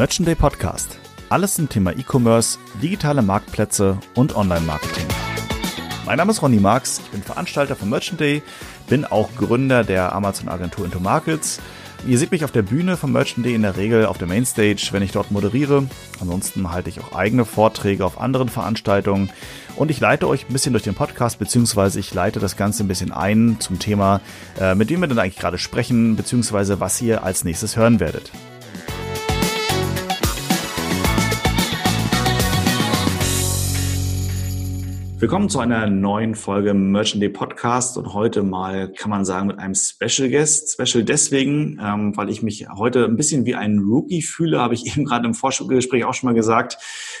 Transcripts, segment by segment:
Merchant Day Podcast. Alles zum Thema E-Commerce, digitale Marktplätze und Online-Marketing. Mein Name ist Ronny Marx, ich bin Veranstalter von Merchant Day, bin auch Gründer der Amazon-Agentur Into Markets. Ihr seht mich auf der Bühne vom Merchant Day in der Regel auf der Mainstage, wenn ich dort moderiere. Ansonsten halte ich auch eigene Vorträge auf anderen Veranstaltungen und ich leite euch ein bisschen durch den Podcast, beziehungsweise ich leite das Ganze ein bisschen ein zum Thema, äh, mit dem wir denn eigentlich gerade sprechen, beziehungsweise was ihr als nächstes hören werdet. Willkommen zu einer neuen Folge Merchant Day Podcast und heute mal kann man sagen mit einem Special Guest. Special deswegen, ähm, weil ich mich heute ein bisschen wie ein Rookie fühle, habe ich eben gerade im Vorgespräch auch schon mal gesagt.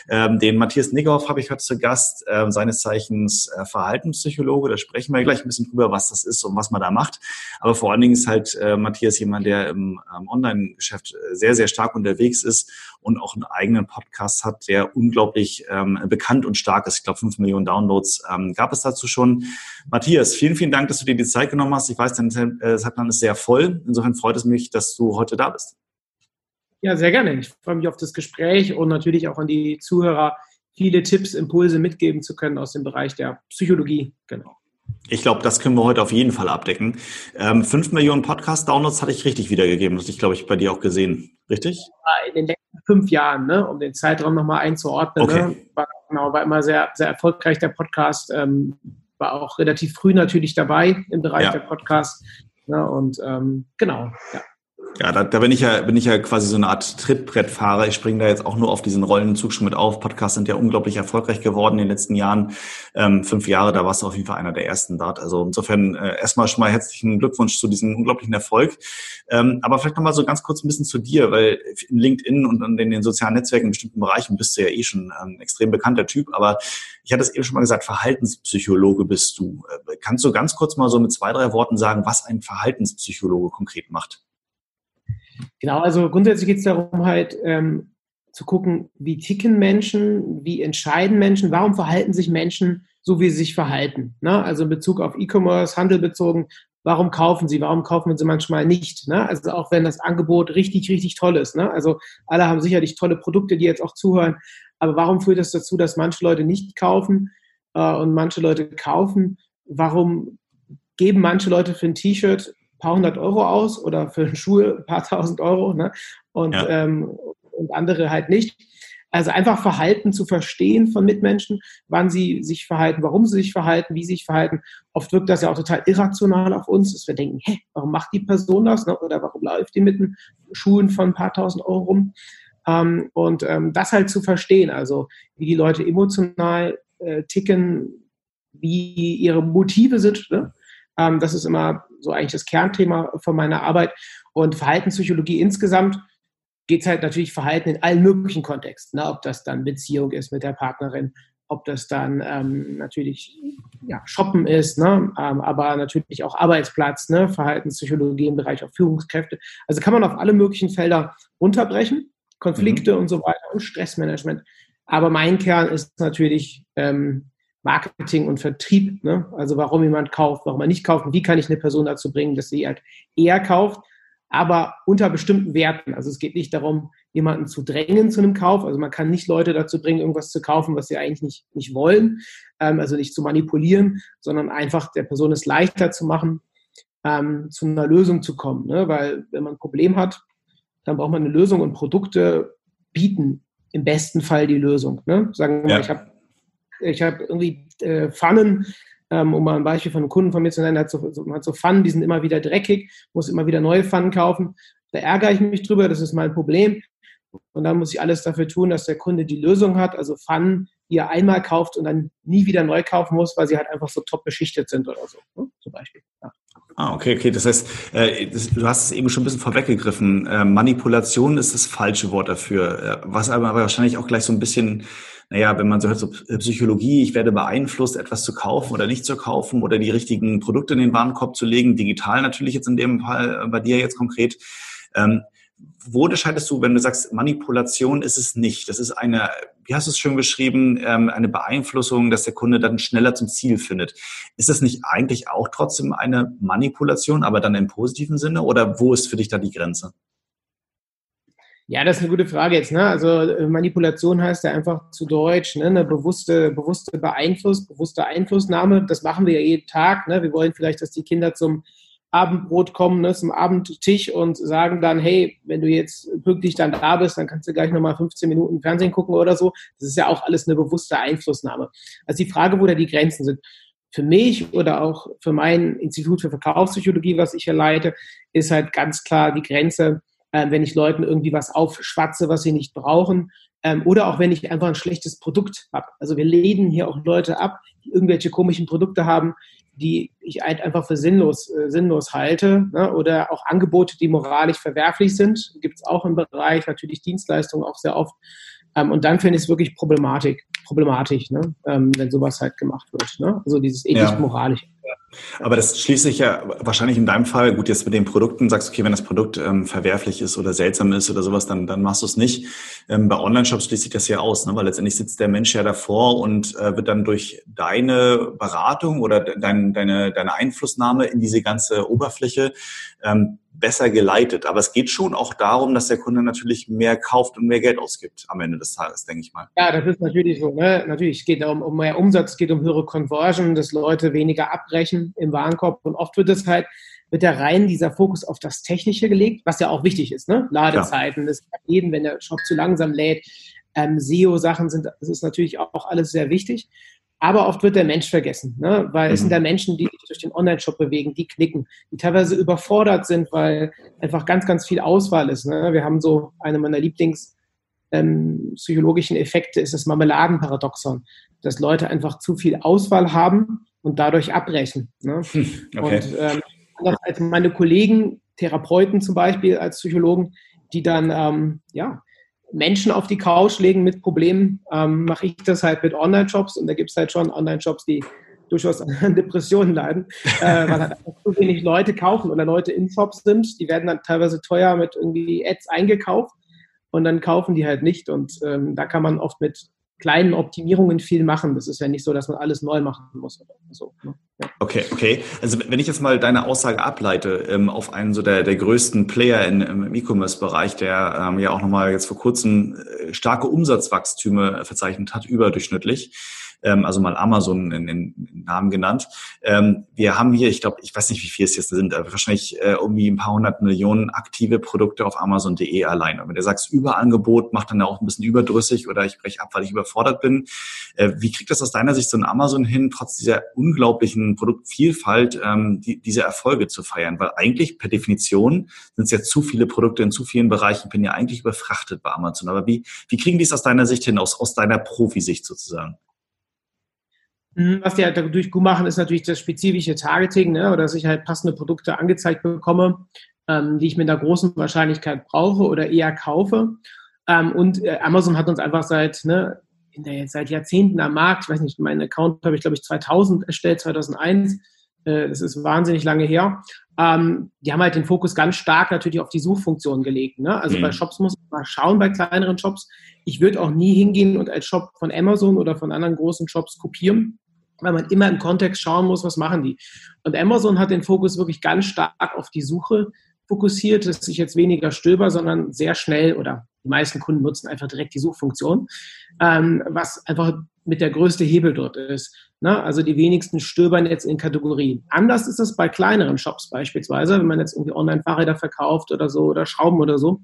Ähm, den Matthias Nighoff habe ich heute zu Gast, äh, seines Zeichens äh, Verhaltenspsychologe. Da sprechen wir gleich ein bisschen drüber, was das ist und was man da macht. Aber vor allen Dingen ist halt äh, Matthias jemand, der im ähm, Online-Geschäft äh, sehr, sehr stark unterwegs ist und auch einen eigenen Podcast hat, der unglaublich ähm, bekannt und stark ist. Ich glaube, fünf Millionen Downloads ähm, gab es dazu schon. Matthias, vielen, vielen Dank, dass du dir die Zeit genommen hast. Ich weiß, dein äh, Zeitplan ist sehr voll. Insofern freut es mich, dass du heute da bist. Ja, sehr gerne. Ich freue mich auf das Gespräch und natürlich auch an die Zuhörer, viele Tipps, Impulse mitgeben zu können aus dem Bereich der Psychologie. Genau. Ich glaube, das können wir heute auf jeden Fall abdecken. Ähm, 5 Millionen Podcast-Downloads hatte ich richtig wiedergegeben. Das habe ich, glaube ich, bei dir auch gesehen. Richtig? In den letzten fünf Jahren, ne, um den Zeitraum nochmal einzuordnen. Okay. Ne, war, genau, war immer sehr, sehr erfolgreich, der Podcast. Ähm, war auch relativ früh natürlich dabei im Bereich ja. der Podcasts. Ne, und ähm, genau, ja. Ja, da, da bin ich ja bin ich ja quasi so eine Art Trittbrettfahrer. Ich springe da jetzt auch nur auf diesen Rollenzug schon mit auf. Podcasts sind ja unglaublich erfolgreich geworden in den letzten Jahren. Ähm, fünf Jahre, da warst du auf jeden Fall einer der ersten dort. Also insofern äh, erstmal schon mal herzlichen Glückwunsch zu diesem unglaublichen Erfolg. Ähm, aber vielleicht nochmal so ganz kurz ein bisschen zu dir, weil in LinkedIn und in den sozialen Netzwerken in bestimmten Bereichen bist du ja eh schon ein extrem bekannter Typ. Aber ich hatte es eben schon mal gesagt, Verhaltenspsychologe bist du. Äh, kannst du ganz kurz mal so mit zwei, drei Worten sagen, was ein Verhaltenspsychologe konkret macht? Genau, also grundsätzlich geht es darum, halt ähm, zu gucken, wie ticken Menschen, wie entscheiden Menschen, warum verhalten sich Menschen so, wie sie sich verhalten. Ne? Also in Bezug auf E-Commerce, Handel bezogen, warum kaufen sie, warum kaufen sie manchmal nicht. Ne? Also auch wenn das Angebot richtig, richtig toll ist. Ne? Also alle haben sicherlich tolle Produkte, die jetzt auch zuhören, aber warum führt das dazu, dass manche Leute nicht kaufen äh, und manche Leute kaufen? Warum geben manche Leute für ein T-Shirt paar hundert Euro aus oder für einen Schuh ein paar tausend Euro ne? und, ja. ähm, und andere halt nicht. Also einfach Verhalten zu verstehen von Mitmenschen, wann sie sich verhalten, warum sie sich verhalten, wie sie sich verhalten. Oft wirkt das ja auch total irrational auf uns, dass wir denken, hä, warum macht die Person das? Ne? Oder warum läuft die mit den Schuhen von ein paar tausend Euro rum? Ähm, und ähm, das halt zu verstehen, also wie die Leute emotional äh, ticken, wie ihre Motive sind. Ne? Ähm, das ist immer so eigentlich das Kernthema von meiner Arbeit. Und Verhaltenspsychologie insgesamt geht es halt natürlich Verhalten in allen möglichen Kontexten. Ne? Ob das dann Beziehung ist mit der Partnerin, ob das dann ähm, natürlich ja, Shoppen ist, ne? Ähm, aber natürlich auch Arbeitsplatz, ne? Verhaltenspsychologie im Bereich auch Führungskräfte. Also kann man auf alle möglichen Felder runterbrechen, Konflikte mhm. und so weiter und Stressmanagement. Aber mein Kern ist natürlich ähm, Marketing und Vertrieb, ne? also warum jemand kauft, warum er nicht kauft und wie kann ich eine Person dazu bringen, dass sie halt eher kauft, aber unter bestimmten Werten. Also es geht nicht darum, jemanden zu drängen zu einem Kauf. Also man kann nicht Leute dazu bringen, irgendwas zu kaufen, was sie eigentlich nicht, nicht wollen, ähm, also nicht zu manipulieren, sondern einfach der Person es leichter zu machen, ähm, zu einer Lösung zu kommen. Ne? Weil wenn man ein Problem hat, dann braucht man eine Lösung und Produkte bieten im besten Fall die Lösung. Ne? Sagen wir mal, ja. ich habe ich habe irgendwie äh, Pfannen, ähm, um mal ein Beispiel von einem Kunden von mir zu nennen, hat so, so, hat so Pfannen, die sind immer wieder dreckig, muss immer wieder neue Pfannen kaufen. Da ärgere ich mich drüber, das ist mein Problem. Und dann muss ich alles dafür tun, dass der Kunde die Lösung hat, also Pfannen, die er einmal kauft und dann nie wieder neu kaufen muss, weil sie halt einfach so top beschichtet sind oder so, ne? zum Beispiel. Ja. Ah, okay, okay. Das heißt, äh, das, du hast es eben schon ein bisschen vorweggegriffen. Äh, Manipulation ist das falsche Wort dafür, äh, was aber wahrscheinlich auch gleich so ein bisschen naja, wenn man so hört, so Psychologie, ich werde beeinflusst, etwas zu kaufen oder nicht zu kaufen oder die richtigen Produkte in den Warenkorb zu legen, digital natürlich jetzt in dem Fall äh, bei dir jetzt konkret. Ähm, wo unterscheidest du, wenn du sagst, Manipulation ist es nicht? Das ist eine, wie hast du es schön beschrieben, ähm, eine Beeinflussung, dass der Kunde dann schneller zum Ziel findet. Ist das nicht eigentlich auch trotzdem eine Manipulation, aber dann im positiven Sinne? Oder wo ist für dich da die Grenze? Ja, das ist eine gute Frage jetzt. Ne? Also äh, Manipulation heißt ja einfach zu Deutsch, ne? eine bewusste, bewusste Beeinfluss, bewusste Einflussnahme. Das machen wir ja jeden Tag. Ne? Wir wollen vielleicht, dass die Kinder zum Abendbrot kommen, ne? zum Abendtisch und sagen dann, hey, wenn du jetzt pünktlich dann da bist, dann kannst du gleich nochmal 15 Minuten Fernsehen gucken oder so. Das ist ja auch alles eine bewusste Einflussnahme. Also die Frage, wo da die Grenzen sind. Für mich oder auch für mein Institut für Verkaufspsychologie, was ich hier leite, ist halt ganz klar die Grenze, äh, wenn ich Leuten irgendwie was aufschwatze, was sie nicht brauchen. Ähm, oder auch wenn ich einfach ein schlechtes Produkt habe. Also wir lehnen hier auch Leute ab, die irgendwelche komischen Produkte haben, die ich einfach für sinnlos, äh, sinnlos halte. Ne? Oder auch Angebote, die moralisch verwerflich sind. Gibt es auch im Bereich natürlich Dienstleistungen auch sehr oft. Ähm, und dann finde ich es wirklich Problematik, problematisch, ne? ähm, wenn sowas halt gemacht wird. Ne? Also dieses ethisch-moralische. Ja. Aber das schließt sich ja wahrscheinlich in deinem Fall, gut, jetzt mit den Produkten sagst, du, okay, wenn das Produkt ähm, verwerflich ist oder seltsam ist oder sowas, dann, dann machst du es nicht. Ähm, bei Online-Shops schließt sich das ja aus, ne? weil letztendlich sitzt der Mensch ja davor und äh, wird dann durch deine Beratung oder dein, deine, deine Einflussnahme in diese ganze Oberfläche ähm, besser geleitet. Aber es geht schon auch darum, dass der Kunde natürlich mehr kauft und mehr Geld ausgibt am Ende des Tages, denke ich mal. Ja, das ist natürlich so. Ne? Natürlich, es geht um, um mehr Umsatz, es geht um höhere Conversion, dass Leute weniger abbrechen im Warenkorb. Und oft wird es halt, wird da rein dieser Fokus auf das Technische gelegt, was ja auch wichtig ist. Ne? Ladezeiten, ja. das jeden, wenn der Shop zu langsam lädt. Ähm, SEO-Sachen sind, das ist natürlich auch alles sehr wichtig. Aber oft wird der Mensch vergessen, ne? weil mhm. es sind da Menschen, die sich durch den Online-Shop bewegen, die knicken, die teilweise überfordert sind, weil einfach ganz, ganz viel Auswahl ist. Ne? Wir haben so eine meiner Lieblings- ähm, psychologischen Effekte ist das Marmeladenparadoxon, dass Leute einfach zu viel Auswahl haben und dadurch abbrechen. Ne? Okay. Und ähm, als meine Kollegen, Therapeuten zum Beispiel als Psychologen, die dann ähm, ja, Menschen auf die Couch legen mit Problemen, ähm, mache ich das halt mit Online-Shops und da gibt es halt schon Online-Shops, die durchaus an Depressionen leiden, äh, weil halt zu wenig Leute kaufen oder Leute in Shops sind. Die werden dann teilweise teuer mit irgendwie Ads eingekauft und dann kaufen die halt nicht. Und ähm, da kann man oft mit kleinen Optimierungen viel machen. Das ist ja nicht so, dass man alles neu machen muss. So, ne? Okay, okay. Also wenn ich jetzt mal deine Aussage ableite ähm, auf einen so der, der größten Player in, im E-Commerce-Bereich, der ähm, ja auch nochmal jetzt vor kurzem äh, starke Umsatzwachstüme verzeichnet hat, überdurchschnittlich, ähm, also mal Amazon in den Namen genannt. Ähm, wir haben hier, ich glaube, ich weiß nicht, wie viel es jetzt sind, aber wahrscheinlich äh, irgendwie ein paar hundert Millionen aktive Produkte auf Amazon.de allein. Und wenn du sagst, Überangebot macht dann auch ein bisschen überdrüssig oder ich breche ab, weil ich überfordert bin. Äh, wie kriegt das aus deiner Sicht so ein Amazon hin, trotz dieser unglaublichen Produktvielfalt, ähm, die, diese Erfolge zu feiern? Weil eigentlich per Definition sind es ja zu viele Produkte in zu vielen Bereichen. Ich bin ja eigentlich überfrachtet bei Amazon. Aber wie, wie kriegen die es aus deiner Sicht hin, aus, aus deiner Profisicht sozusagen? Mhm, was die halt dadurch gut machen, ist natürlich das spezifische Targeting, ne? oder dass ich halt passende Produkte angezeigt bekomme, ähm, die ich mit einer großen Wahrscheinlichkeit brauche oder eher kaufe. Ähm, und äh, Amazon hat uns einfach seit, ne, der, seit Jahrzehnten am Markt, ich weiß nicht, meinen Account habe ich, glaube ich, 2000 erstellt, 2001. Äh, das ist wahnsinnig lange her. Ähm, die haben halt den Fokus ganz stark natürlich auf die Suchfunktion gelegt. Ne? Also mhm. bei Shops muss man mal schauen, bei kleineren Shops. Ich würde auch nie hingehen und als Shop von Amazon oder von anderen großen Shops kopieren weil man immer im Kontext schauen muss, was machen die. Und Amazon hat den Fokus wirklich ganz stark auf die Suche fokussiert, dass ich jetzt weniger stöber, sondern sehr schnell oder die meisten Kunden nutzen einfach direkt die Suchfunktion, ähm, was einfach mit der größte Hebel dort ist. Ne? Also die wenigsten stöbern jetzt in Kategorien. Anders ist es bei kleineren Shops beispielsweise, wenn man jetzt irgendwie Online-Fahrräder verkauft oder so oder Schrauben oder so,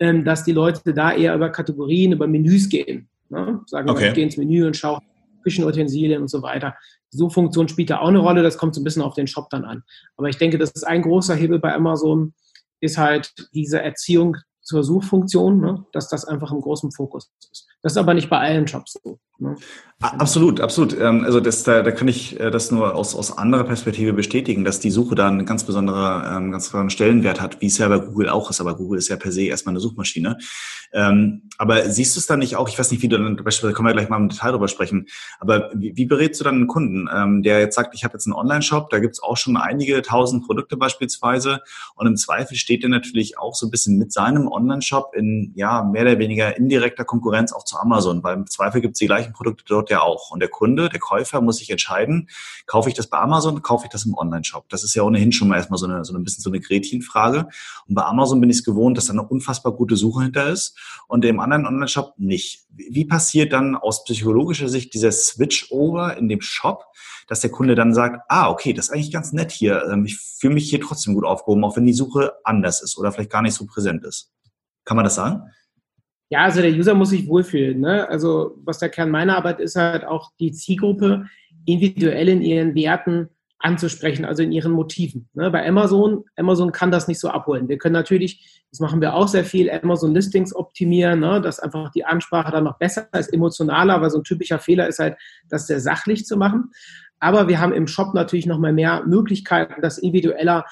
ähm, dass die Leute da eher über Kategorien, über Menüs gehen. Ne? Sagen, okay. ich gehe ins Menü und schaue Küchenutensilien und so weiter. Die Suchfunktion spielt da auch eine Rolle, das kommt so ein bisschen auf den Shop dann an. Aber ich denke, das ist ein großer Hebel bei Amazon, ist halt diese Erziehung zur Suchfunktion, ne? dass das einfach im großen Fokus ist. Das ist aber nicht bei allen Jobs so. Ne? Absolut, absolut. Ähm, also das, da, da kann ich äh, das nur aus, aus anderer Perspektive bestätigen, dass die Suche da einen ganz besonderen, ähm, ganz besonderen Stellenwert hat, wie es ja bei Google auch ist. Aber Google ist ja per se erstmal eine Suchmaschine. Ähm, aber siehst du es dann nicht auch, ich weiß nicht, wie du dann, beispielsweise können wir gleich mal im Detail drüber sprechen, aber wie, wie berätst du dann einen Kunden, der jetzt sagt, ich habe jetzt einen Online-Shop, da gibt es auch schon einige tausend Produkte beispielsweise und im Zweifel steht er natürlich auch so ein bisschen mit seinem Online-Shop in ja mehr oder weniger indirekter Konkurrenz auch zu Amazon, weil im Zweifel gibt es die gleichen Produkte dort ja auch. Und der Kunde, der Käufer muss sich entscheiden, kaufe ich das bei Amazon, kaufe ich das im Online-Shop. Das ist ja ohnehin schon mal erstmal so eine, so ein bisschen so eine Gretchenfrage. Und bei Amazon bin ich es gewohnt, dass da eine unfassbar gute Suche hinter ist und im anderen Online-Shop nicht. Wie passiert dann aus psychologischer Sicht dieser Switch-Over in dem Shop, dass der Kunde dann sagt, ah, okay, das ist eigentlich ganz nett hier. Ähm, ich fühle mich hier trotzdem gut aufgehoben, auch wenn die Suche anders ist oder vielleicht gar nicht so präsent ist. Kann man das sagen? Ja, also der User muss sich wohlfühlen. Ne? Also was der Kern meiner Arbeit ist, halt auch die Zielgruppe individuell in ihren Werten anzusprechen, also in ihren Motiven. Ne? Bei Amazon, Amazon kann das nicht so abholen. Wir können natürlich, das machen wir auch sehr viel, Amazon Listings optimieren, ne? dass einfach die Ansprache dann noch besser ist, emotionaler, weil so ein typischer Fehler ist halt, das sehr sachlich zu machen. Aber wir haben im Shop natürlich noch mal mehr Möglichkeiten, das individueller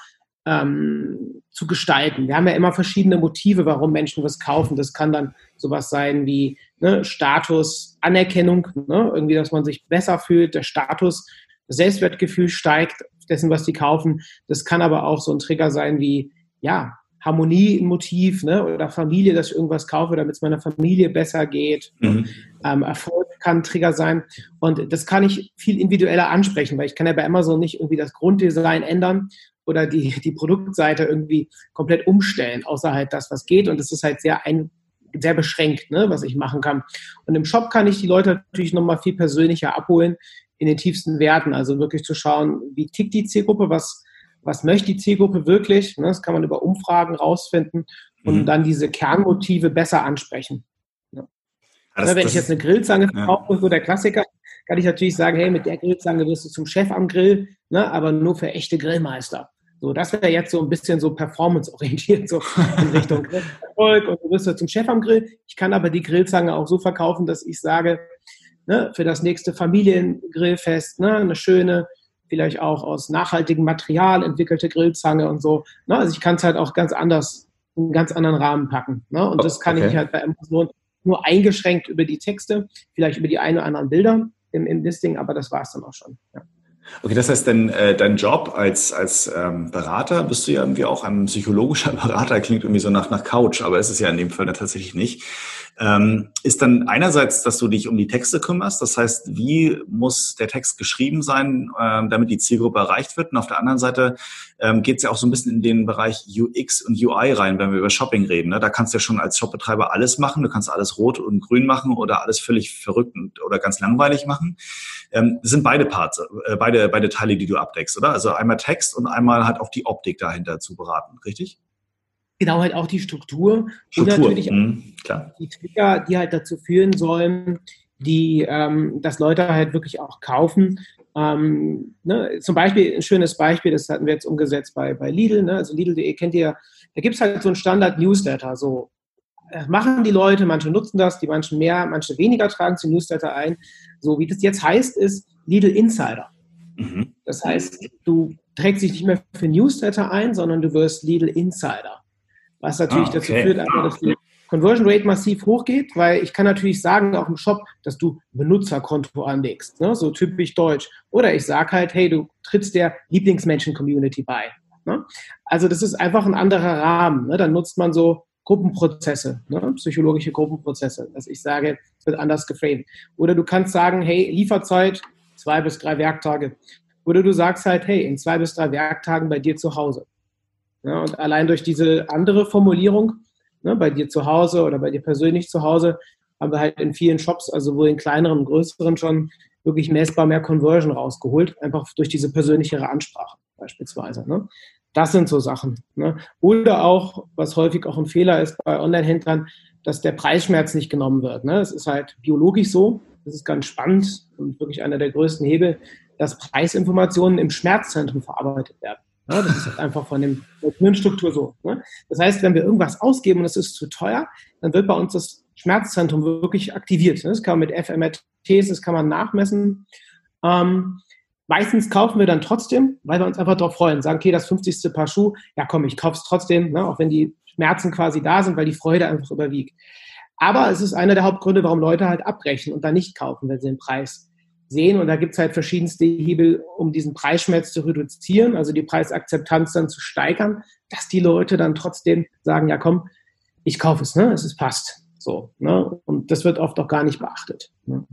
ähm, zu gestalten. Wir haben ja immer verschiedene Motive, warum Menschen was kaufen. Das kann dann sowas sein wie ne, Status, Anerkennung, ne, irgendwie, dass man sich besser fühlt, der Status, das Selbstwertgefühl steigt dessen, was die kaufen. Das kann aber auch so ein Trigger sein wie, ja, Harmonie im Motiv ne? oder Familie, dass ich irgendwas kaufe, damit es meiner Familie besser geht. Mhm. Ähm, Erfolg kann Trigger sein. Und das kann ich viel individueller ansprechen, weil ich kann ja bei Amazon nicht irgendwie das Grunddesign ändern oder die, die Produktseite irgendwie komplett umstellen, außer halt das, was geht. Und das ist halt sehr ein, sehr beschränkt, ne, was ich machen kann. Und im Shop kann ich die Leute natürlich nochmal viel persönlicher abholen in den tiefsten Werten. Also wirklich zu schauen, wie tickt die Zielgruppe, was was möchte die Zielgruppe wirklich. Ne? Das kann man über Umfragen rausfinden und mhm. dann diese Kernmotive besser ansprechen. Ja. Das, wenn ich jetzt eine Grillzange verkaufe, ja. so der Klassiker, kann ich natürlich sagen, hey, mit der Grillzange wirst du zum Chef am Grill, ne? aber nur für echte Grillmeister. So, das wäre jetzt so ein bisschen so performance-orientiert, so in Richtung Erfolg und du wirst ja zum Chef am Grill. Ich kann aber die Grillzange auch so verkaufen, dass ich sage, ne, für das nächste Familiengrillfest, ne, eine schöne, vielleicht auch aus nachhaltigem Material entwickelte Grillzange und so. Ne? Also ich kann es halt auch ganz anders, in einen ganz anderen Rahmen packen. Ne? Und das kann okay. ich halt bei Amazon nur eingeschränkt über die Texte, vielleicht über die ein oder anderen Bilder im, im Listing, aber das war es dann auch schon. Ja. Okay, das heißt, denn, äh, dein Job als, als ähm, Berater, bist du ja irgendwie auch ein psychologischer Berater, klingt irgendwie so nach, nach Couch, aber ist es ja in dem Fall tatsächlich nicht ähm, ist dann einerseits, dass du dich um die Texte kümmerst. Das heißt, wie muss der Text geschrieben sein, ähm, damit die Zielgruppe erreicht wird? Und auf der anderen Seite ähm, geht es ja auch so ein bisschen in den Bereich UX und UI rein, wenn wir über Shopping reden. Ne? Da kannst du ja schon als Shopbetreiber alles machen. Du kannst alles rot und grün machen oder alles völlig verrückt oder ganz langweilig machen. Ähm, das sind beide Parts, äh, beide, beide Teile, die du abdeckst, oder? Also einmal Text und einmal halt auch die Optik dahinter zu beraten, richtig? Genau halt auch die Struktur, Struktur. und natürlich mhm, auch die Trigger, die halt dazu führen sollen, die, ähm, dass Leute halt wirklich auch kaufen. Ähm, ne, zum Beispiel ein schönes Beispiel, das hatten wir jetzt umgesetzt bei, bei Lidl, ne, also Lidl.de kennt ihr, da gibt es halt so ein Standard-Newsletter, so das machen die Leute, manche nutzen das, die manchen mehr, manche weniger tragen zum Newsletter ein. So wie das jetzt heißt, ist Lidl Insider. Mhm. Das heißt, du trägst dich nicht mehr für Newsletter ein, sondern du wirst Lidl Insider. Was natürlich ah, okay. dazu führt, einfach, dass die Conversion Rate massiv hochgeht, weil ich kann natürlich sagen, auch im Shop, dass du Benutzerkonto anlegst, ne? so typisch deutsch. Oder ich sage halt, hey, du trittst der Lieblingsmenschen-Community bei. Ne? Also das ist einfach ein anderer Rahmen. Ne? Dann nutzt man so Gruppenprozesse, ne? psychologische Gruppenprozesse, dass ich sage, es wird anders geframed. Oder du kannst sagen, hey, Lieferzeit zwei bis drei Werktage. Oder du sagst halt, hey, in zwei bis drei Werktagen bei dir zu Hause. Ja, und allein durch diese andere Formulierung, ne, bei dir zu Hause oder bei dir persönlich zu Hause, haben wir halt in vielen Shops, also wohl in kleineren, größeren schon, wirklich messbar mehr Conversion rausgeholt, einfach durch diese persönlichere Ansprache beispielsweise. Ne? Das sind so Sachen. Ne? Oder auch, was häufig auch ein Fehler ist bei Online-Händlern, dass der Preisschmerz nicht genommen wird. Ne? Es ist halt biologisch so, das ist ganz spannend und wirklich einer der größten Hebel, dass Preisinformationen im Schmerzzentrum verarbeitet werden. Ja, das ist halt einfach von dem, der Hirnstruktur so. Ne? Das heißt, wenn wir irgendwas ausgeben und es ist zu teuer, dann wird bei uns das Schmerzzentrum wirklich aktiviert. Das kann man mit fMRTs, das kann man nachmessen. Ähm, meistens kaufen wir dann trotzdem, weil wir uns einfach darauf freuen. Sagen, okay, das 50. Paar Schuh, ja komm, ich kauf's trotzdem, ne? auch wenn die Schmerzen quasi da sind, weil die Freude einfach überwiegt. Aber es ist einer der Hauptgründe, warum Leute halt abbrechen und dann nicht kaufen, wenn sie den Preis sehen. Und da gibt es halt verschiedenste Hebel, um diesen Preisschmerz zu reduzieren, also die Preisakzeptanz dann zu steigern, dass die Leute dann trotzdem sagen, ja komm, ich kaufe es, ne? es ist passt. So, ne? Und das wird oft auch gar nicht beachtet. Ne?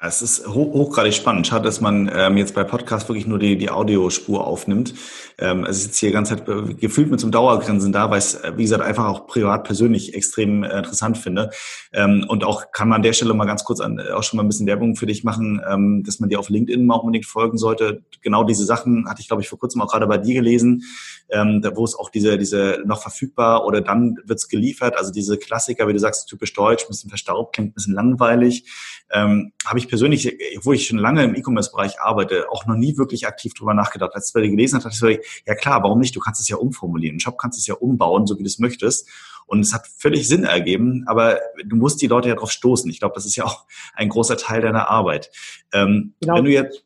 Es ist hoch, hochgradig spannend. Schade, dass man ähm, jetzt bei Podcast wirklich nur die, die Audiospur aufnimmt. Ähm, also sitze hier ganz Zeit äh, gefühlt mit so einem Dauergrinsen da, weil ich es, äh, wie gesagt, einfach auch privat persönlich extrem äh, interessant finde. Ähm, und auch kann man an der Stelle mal ganz kurz an, auch schon mal ein bisschen Werbung für dich machen, ähm, dass man dir auf LinkedIn mal unbedingt folgen sollte. Genau diese Sachen hatte ich, glaube ich, vor kurzem auch gerade bei dir gelesen, ähm, da, wo es auch diese, diese noch verfügbar oder dann wird's geliefert. Also diese Klassiker, wie du sagst, typisch deutsch, ein bisschen verstaubt, klingt ein bisschen langweilig. Ähm, Habe ich ich persönlich, wo ich schon lange im E-Commerce-Bereich arbeite, auch noch nie wirklich aktiv drüber nachgedacht. Als ich dir gelesen habe, dachte ich ja klar, warum nicht? Du kannst es ja umformulieren. Ein Shop kannst es ja umbauen, so wie du es möchtest. Und es hat völlig Sinn ergeben, aber du musst die Leute ja drauf stoßen. Ich glaube, das ist ja auch ein großer Teil deiner Arbeit. Ähm, genau, wenn du jetzt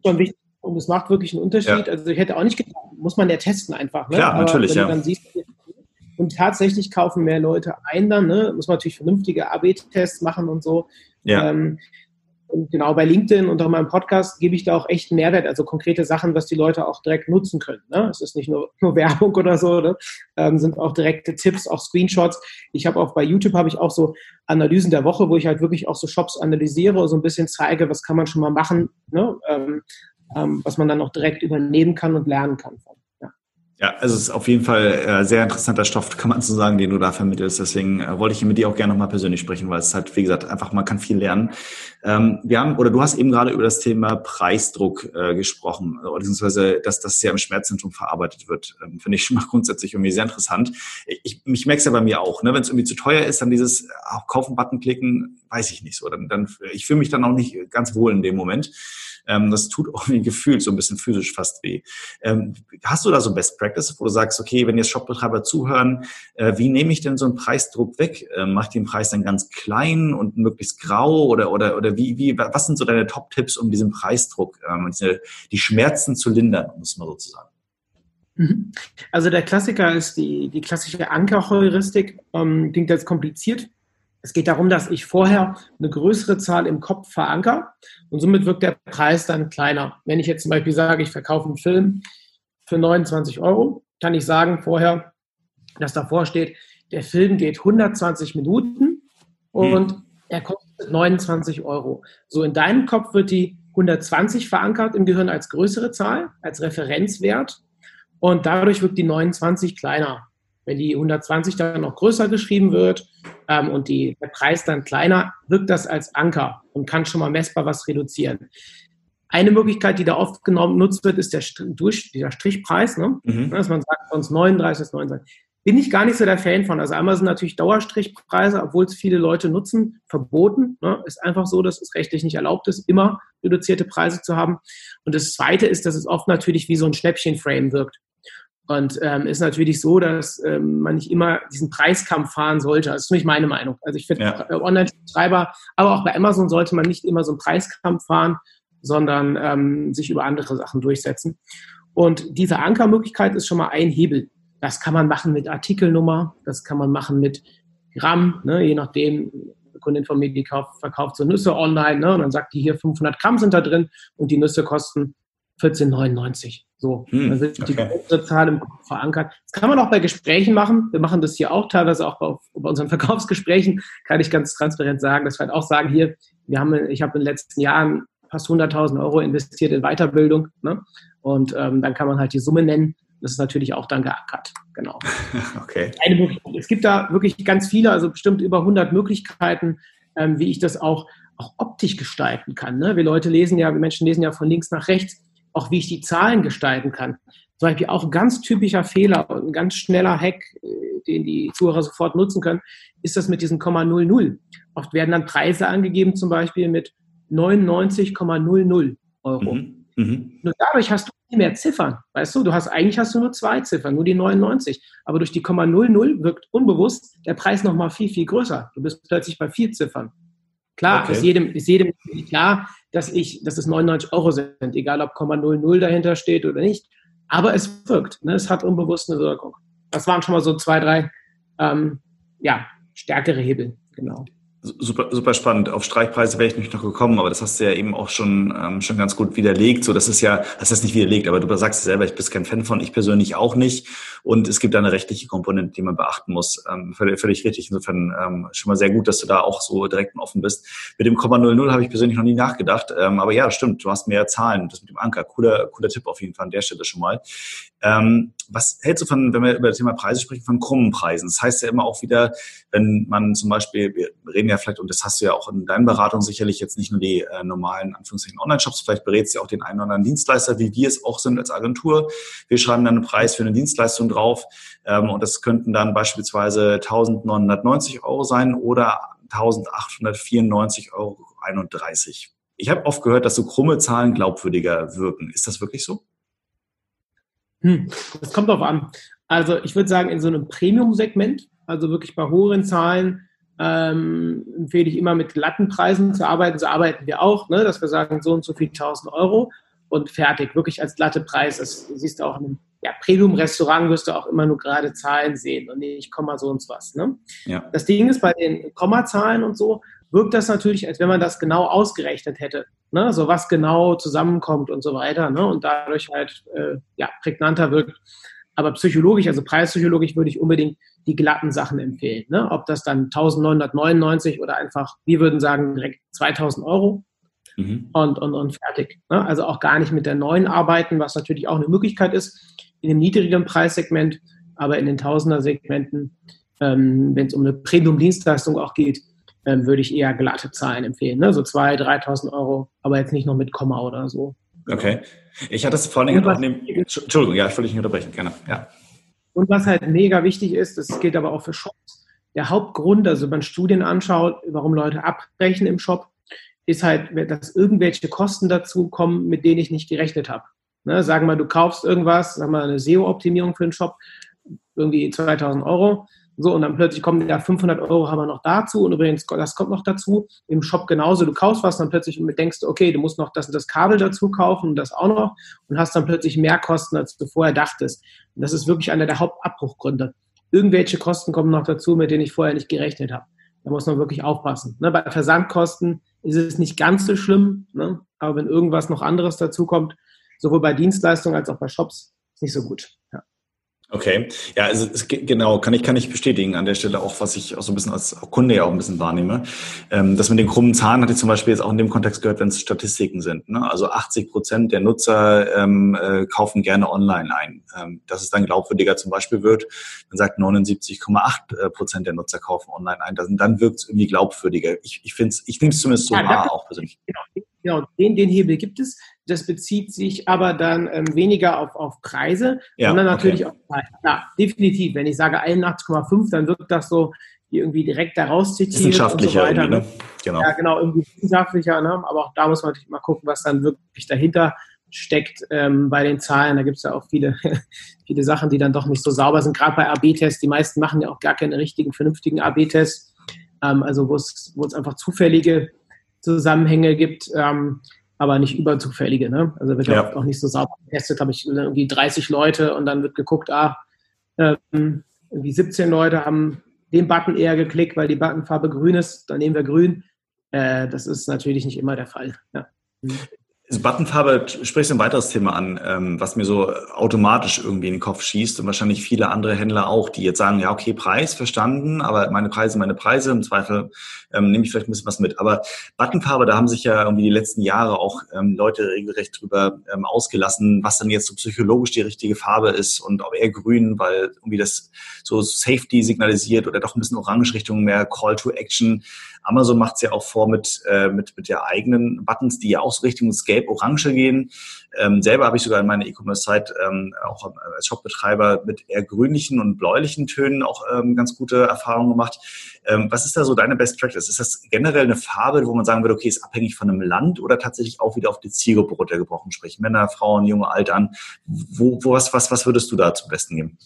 und es macht wirklich einen Unterschied. Ja. Also ich hätte auch nicht gedacht, muss man ja testen einfach. Ne? Klar, Aber natürlich, ja. Siehst, und tatsächlich kaufen mehr Leute ein dann, ne? muss man natürlich vernünftige AB-Tests machen und so. Ja. Ähm, und genau bei LinkedIn und auch meinem Podcast gebe ich da auch echt Mehrwert, also konkrete Sachen, was die Leute auch direkt nutzen können. Ne? Es ist nicht nur, nur Werbung oder so, ne? ähm, sind auch direkte Tipps, auch Screenshots. Ich habe auch bei YouTube habe ich auch so Analysen der Woche, wo ich halt wirklich auch so Shops analysiere und so ein bisschen zeige, was kann man schon mal machen, ne? ähm, ähm, was man dann auch direkt übernehmen kann und lernen kann. Ja, also es ist auf jeden Fall äh, sehr interessanter Stoff, kann man so sagen, den du da vermittelst. Deswegen äh, wollte ich mit dir auch gerne nochmal persönlich sprechen, weil es halt, wie gesagt, einfach, man kann viel lernen. Ähm, wir haben, oder du hast eben gerade über das Thema Preisdruck äh, gesprochen, oder beziehungsweise, dass das sehr im Schmerzzentrum verarbeitet wird. Ähm, Finde ich schon mal grundsätzlich irgendwie sehr interessant. Ich, ich merke es ja bei mir auch, ne? wenn es irgendwie zu teuer ist, dann dieses auch Kaufen-Button klicken, weiß ich nicht so. Dann, dann, ich fühle mich dann auch nicht ganz wohl in dem Moment. Ähm, das tut auch irgendwie gefühlt so ein bisschen physisch fast weh. Ähm, hast du da so Best Practice, wo du sagst, okay, wenn jetzt Shopbetreiber zuhören, äh, wie nehme ich denn so einen Preisdruck weg? Ähm, mach den Preis dann ganz klein und möglichst grau oder, oder, oder wie, wie, was sind so deine Top-Tipps, um diesen Preisdruck, ähm, die Schmerzen zu lindern, muss man sozusagen? Mhm. Also der Klassiker ist die, die klassische Ankerheuristik. Ähm, klingt jetzt kompliziert, es geht darum, dass ich vorher eine größere Zahl im Kopf verankere und somit wirkt der Preis dann kleiner. Wenn ich jetzt zum Beispiel sage, ich verkaufe einen Film für 29 Euro, kann ich sagen vorher, dass davor steht, der Film geht 120 Minuten und hm. er kostet 29 Euro. So in deinem Kopf wird die 120 verankert im Gehirn als größere Zahl, als Referenzwert und dadurch wirkt die 29 kleiner. Wenn die 120 dann noch größer geschrieben wird ähm, und die, der Preis dann kleiner, wirkt das als Anker und kann schon mal messbar was reduzieren. Eine Möglichkeit, die da oft genutzt wird, ist der durch dieser Strichpreis, ne? Mhm. dass man sagt, sonst 39 ist 29. Bin ich gar nicht so der Fan von. Also einmal sind natürlich Dauerstrichpreise, obwohl es viele Leute nutzen, verboten. Ne? Ist einfach so, dass es rechtlich nicht erlaubt ist, immer reduzierte Preise zu haben. Und das Zweite ist, dass es oft natürlich wie so ein Schnäppchenframe wirkt. Und ähm, ist natürlich so, dass ähm, man nicht immer diesen Preiskampf fahren sollte. Das ist nicht meine Meinung. Also ich finde, ja. Online-Schreiber, aber auch bei Amazon sollte man nicht immer so einen Preiskampf fahren, sondern ähm, sich über andere Sachen durchsetzen. Und diese Ankermöglichkeit ist schon mal ein Hebel. Das kann man machen mit Artikelnummer, das kann man machen mit Gramm, ne, je nachdem, Kundin von mir, die kauft, verkauft so Nüsse online, ne, und dann sagt die hier 500 Gramm sind da drin und die Nüsse kosten 14,99. So, hm, dann wird die okay. Zahl im Kopf verankert. Das kann man auch bei Gesprächen machen. Wir machen das hier auch teilweise auch bei, bei unseren Verkaufsgesprächen. Kann ich ganz transparent sagen, dass wir halt auch sagen, hier, wir haben, ich habe in den letzten Jahren fast 100.000 Euro investiert in Weiterbildung. Ne? Und ähm, dann kann man halt die Summe nennen. Das ist natürlich auch dann geackert. Genau. Okay. es gibt da wirklich ganz viele, also bestimmt über 100 Möglichkeiten, ähm, wie ich das auch, auch optisch gestalten kann. Ne? Wir Leute lesen ja, wir Menschen lesen ja von links nach rechts auch wie ich die Zahlen gestalten kann. Zum Beispiel auch ein ganz typischer Fehler und ein ganz schneller Hack, äh, den die Zuhörer sofort nutzen können, ist das mit diesem Komma 00. Oft werden dann Preise angegeben, zum Beispiel mit 99,00 Euro. Mhm. Mhm. Nur dadurch hast du viel mehr Ziffern. Weißt du, du hast eigentlich hast du nur zwei Ziffern, nur die 99. Aber durch die Komma 00 wirkt unbewusst der Preis nochmal viel, viel größer. Du bist plötzlich bei vier Ziffern. Klar, okay. ist jedem, ist jedem klar, dass ich, dass es 99 Euro sind, egal ob 0,00 dahinter steht oder nicht. Aber es wirkt. Ne? Es hat unbewusst eine Wirkung. Das waren schon mal so zwei, drei ähm, ja, stärkere Hebel, genau. Super, super spannend. Auf Streichpreise wäre ich nicht noch gekommen, aber das hast du ja eben auch schon, ähm, schon ganz gut widerlegt. So, das ist ja, das heißt nicht widerlegt, aber du sagst selber, ich bin kein Fan von, ich persönlich auch nicht. Und es gibt da eine rechtliche Komponente, die man beachten muss. Ähm, völlig, völlig richtig. Insofern ähm, schon mal sehr gut, dass du da auch so direkt und offen bist. Mit dem Komma 00 habe ich persönlich noch nie nachgedacht. Ähm, aber ja, stimmt. Du hast mehr Zahlen. Das mit dem Anker. Cooler, cooler Tipp auf jeden Fall an der Stelle schon mal. Ähm, was hältst du von, wenn wir über das Thema Preise sprechen, von krummen Preisen? Das heißt ja immer auch wieder, wenn man zum Beispiel, wir reden ja vielleicht, und das hast du ja auch in deinen Beratungen sicherlich jetzt nicht nur die äh, normalen, Anführungszeichen, Online-Shops, vielleicht berätst du ja auch den einen oder anderen Dienstleister, wie wir es auch sind als Agentur. Wir schreiben dann einen Preis für eine Dienstleistung drauf ähm, und das könnten dann beispielsweise 1990 Euro sein oder 1894,31 Euro. Ich habe oft gehört, dass so krumme Zahlen glaubwürdiger wirken. Ist das wirklich so? Hm, das kommt drauf an. Also ich würde sagen, in so einem Premium-Segment, also wirklich bei hohen Zahlen, ähm, empfehle ich immer mit glatten Preisen zu arbeiten. So arbeiten wir auch, ne? dass wir sagen, so und so viel 1000 Euro und fertig, wirklich als glatte Preis. Das siehst du auch in einem ja, Premium-Restaurant, wirst du auch immer nur gerade Zahlen sehen und nicht Komma so und was. Ne? Ja. Das Ding ist, bei den Kommazahlen und so wirkt das natürlich, als wenn man das genau ausgerechnet hätte. Ne? So was genau zusammenkommt und so weiter ne? und dadurch halt äh, ja, prägnanter wirkt. Aber psychologisch, also preispsychologisch, würde ich unbedingt die glatten Sachen empfehlen. Ne? Ob das dann 1999 oder einfach, wir würden sagen, direkt 2000 Euro mhm. und, und, und fertig. Ne? Also auch gar nicht mit der neuen arbeiten, was natürlich auch eine Möglichkeit ist, in dem niedrigeren Preissegment, aber in den Tausender-Segmenten, ähm, wenn es um eine Premium-Dienstleistung auch geht, ähm, würde ich eher glatte Zahlen empfehlen. Ne? So 2.000, 3.000 Euro, aber jetzt nicht noch mit Komma oder so. Okay. Ich hatte es vor allem auch in dem, Entschuldigung, ja, ich wollte dich nicht unterbrechen, gerne, ja. Und was halt mega wichtig ist, das gilt aber auch für Shops, der Hauptgrund, also wenn man Studien anschaut, warum Leute abbrechen im Shop, ist halt, dass irgendwelche Kosten dazu kommen, mit denen ich nicht gerechnet habe. Ne, sagen wir, du kaufst irgendwas, sagen wir eine SEO-Optimierung für den Shop, irgendwie 2000 Euro, so, und dann plötzlich kommen ja 500 Euro haben wir noch dazu. Und übrigens, das kommt noch dazu. Im Shop genauso. Du kaufst was, dann plötzlich denkst du, okay, du musst noch das, das Kabel dazu kaufen und das auch noch. Und hast dann plötzlich mehr Kosten, als du vorher dachtest. Und das ist wirklich einer der Hauptabbruchgründe. Irgendwelche Kosten kommen noch dazu, mit denen ich vorher nicht gerechnet habe. Da muss man wirklich aufpassen. Ne? Bei Versandkosten ist es nicht ganz so schlimm. Ne? Aber wenn irgendwas noch anderes dazu kommt, sowohl bei Dienstleistungen als auch bei Shops, ist nicht so gut. Okay, ja, also es, genau, kann ich kann ich bestätigen an der Stelle auch, was ich auch so ein bisschen als Kunde ja auch ein bisschen wahrnehme. Ähm, das mit den krummen Zahlen hatte ich zum Beispiel jetzt auch in dem Kontext gehört, wenn es Statistiken sind. Ne? Also 80 Prozent der Nutzer ähm, äh, kaufen gerne online ein. Ähm, dass es dann glaubwürdiger zum Beispiel wird, man sagt 79,8 äh, Prozent der Nutzer kaufen online ein. Dann, dann wirkt es irgendwie glaubwürdiger. Ich, ich finde es, ich nehme es zumindest so ja, wahr auch persönlich. Genau. Genau, den, den Hebel gibt es. Das bezieht sich aber dann ähm, weniger auf, auf Preise, ja, sondern natürlich okay. auf Preise. Ja, definitiv. Wenn ich sage 81,5, dann wirkt das so irgendwie direkt daraus zitiert. Wissenschaftlicher, und so weiter, ne? Genau. Ja, genau, irgendwie wissenschaftlicher. Ne? Aber auch da muss man natürlich mal gucken, was dann wirklich dahinter steckt ähm, bei den Zahlen. Da gibt es ja auch viele, viele Sachen, die dann doch nicht so sauber sind. Gerade bei AB-Tests. Die meisten machen ja auch gar keine richtigen, vernünftigen AB-Tests. Ähm, also wo es einfach zufällige Zusammenhänge gibt, ähm, aber nicht überzufällige. Ne? Also wird ja. auch nicht so sauber getestet, habe ich irgendwie 30 Leute und dann wird geguckt, ah, ähm, irgendwie 17 Leute haben den Button eher geklickt, weil die Buttonfarbe grün ist, dann nehmen wir grün. Äh, das ist natürlich nicht immer der Fall. Ja. Buttonfarbe sprichst ein weiteres Thema an, ähm, was mir so automatisch irgendwie in den Kopf schießt und wahrscheinlich viele andere Händler auch, die jetzt sagen, ja, okay, Preis verstanden, aber meine Preise, meine Preise, im Zweifel ähm, nehme ich vielleicht ein bisschen was mit. Aber Buttonfarbe, da haben sich ja irgendwie die letzten Jahre auch ähm, Leute regelrecht drüber ähm, ausgelassen, was dann jetzt so psychologisch die richtige Farbe ist und ob eher grün, weil irgendwie das so Safety signalisiert oder doch ein bisschen orange Richtung mehr Call to Action. Amazon macht es ja auch vor mit, äh, mit, mit der eigenen Buttons, die ja auch so Richtung Gelb-Orange gehen. Ähm, selber habe ich sogar in meiner E-Commerce-Zeit ähm, auch als Shopbetreiber mit eher grünlichen und bläulichen Tönen auch ähm, ganz gute Erfahrungen gemacht. Ähm, was ist da so deine Best Practice? Ist das generell eine Farbe, wo man sagen würde, okay, ist abhängig von einem Land oder tatsächlich auch wieder auf die Zielgruppe runtergebrochen, sprich Männer, Frauen, junge, alt an? Wo, wo was, was, was würdest du da zum Besten geben?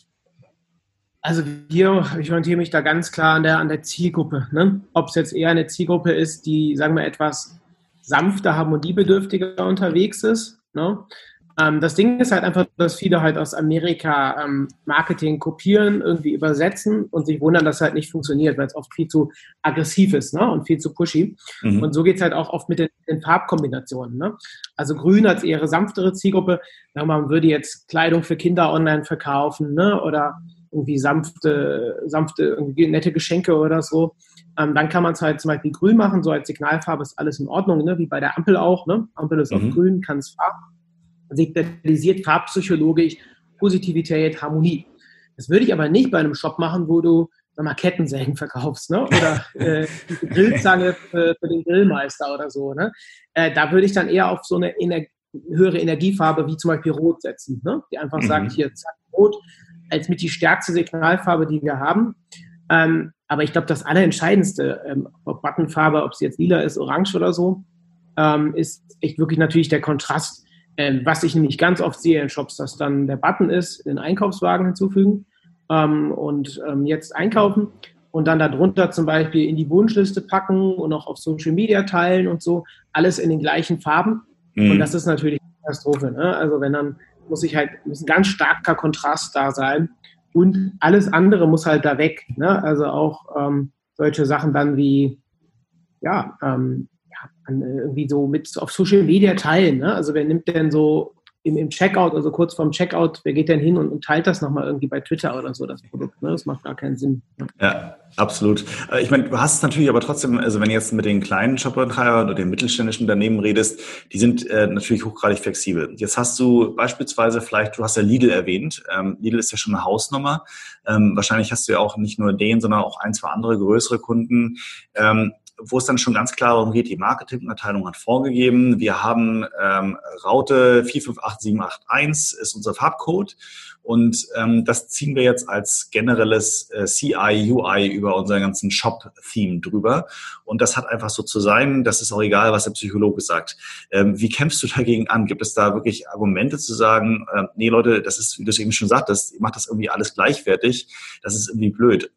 Also hier, ich orientiere mich da ganz klar an der, an der Zielgruppe. Ne? Ob es jetzt eher eine Zielgruppe ist, die, sagen wir, etwas sanfter, harmoniebedürftiger unterwegs ist, ne? Ähm, das Ding ist halt einfach, dass viele halt aus Amerika ähm, Marketing kopieren, irgendwie übersetzen und sich wundern, dass es halt nicht funktioniert, weil es oft viel zu aggressiv ist ne? und viel zu pushy. Mhm. Und so geht es halt auch oft mit den, den Farbkombinationen. Ne? Also grün als eher sanftere Zielgruppe, man würde jetzt Kleidung für Kinder online verkaufen ne? oder irgendwie sanfte, sanfte irgendwie nette Geschenke oder so. Ähm, dann kann man es halt zum Beispiel grün machen, so als Signalfarbe ist alles in Ordnung, ne? wie bei der Ampel auch. Ne? Ampel ist mhm. auf grün, kann es Farb signalisiert farbpsychologisch Positivität, Harmonie. Das würde ich aber nicht bei einem Shop machen, wo du mal, Kettensägen verkaufst, ne? Oder äh, die Grillzange für, für, den Grillmeister oder so. Ne? Äh, da würde ich dann eher auf so eine Ener höhere Energiefarbe wie zum Beispiel Rot setzen, ne? die einfach mhm. sagt, hier zack, Rot als mit die stärkste Signalfarbe, die wir haben. Ähm, aber ich glaube, das Allerentscheidendste, ähm, ob Buttonfarbe, ob es jetzt lila ist, orange oder so, ähm, ist echt wirklich natürlich der Kontrast ähm, was ich nämlich ganz oft sehe in Shops, dass dann der Button ist, den Einkaufswagen hinzufügen ähm, und ähm, jetzt einkaufen und dann darunter zum Beispiel in die Wunschliste packen und auch auf Social Media teilen und so, alles in den gleichen Farben. Mhm. Und das ist natürlich eine Katastrophe. Ne? Also wenn dann muss ich halt, muss ein ganz starker Kontrast da sein und alles andere muss halt da weg. Ne? Also auch ähm, solche Sachen dann wie, ja, ähm, äh, irgendwie so mit auf Social Media teilen. Ne? Also wer nimmt denn so im, im Checkout, also kurz vorm Checkout, wer geht denn hin und, und teilt das nochmal irgendwie bei Twitter oder so, das Produkt? Ne? Das macht gar keinen Sinn. Ja, absolut. Äh, ich meine, du hast es natürlich aber trotzdem, also wenn du jetzt mit den kleinen Shopbetreibern oder den mittelständischen Unternehmen redest, die sind äh, natürlich hochgradig flexibel. Jetzt hast du beispielsweise vielleicht, du hast ja Lidl erwähnt. Ähm, Lidl ist ja schon eine Hausnummer. Ähm, wahrscheinlich hast du ja auch nicht nur den, sondern auch ein, zwei andere größere Kunden. Ähm, wo es dann schon ganz klar darum geht, die Marketingabteilung hat vorgegeben, wir haben ähm, Raute 458781 ist unser Farbcode und ähm, das ziehen wir jetzt als generelles äh, CI, UI über unseren ganzen Shop-Theme drüber. Und das hat einfach so zu sein, das ist auch egal, was der Psychologe sagt. Ähm, wie kämpfst du dagegen an? Gibt es da wirklich Argumente zu sagen, äh, nee Leute, das ist, wie du es eben schon sagtest, ihr macht das irgendwie alles gleichwertig, das ist irgendwie blöd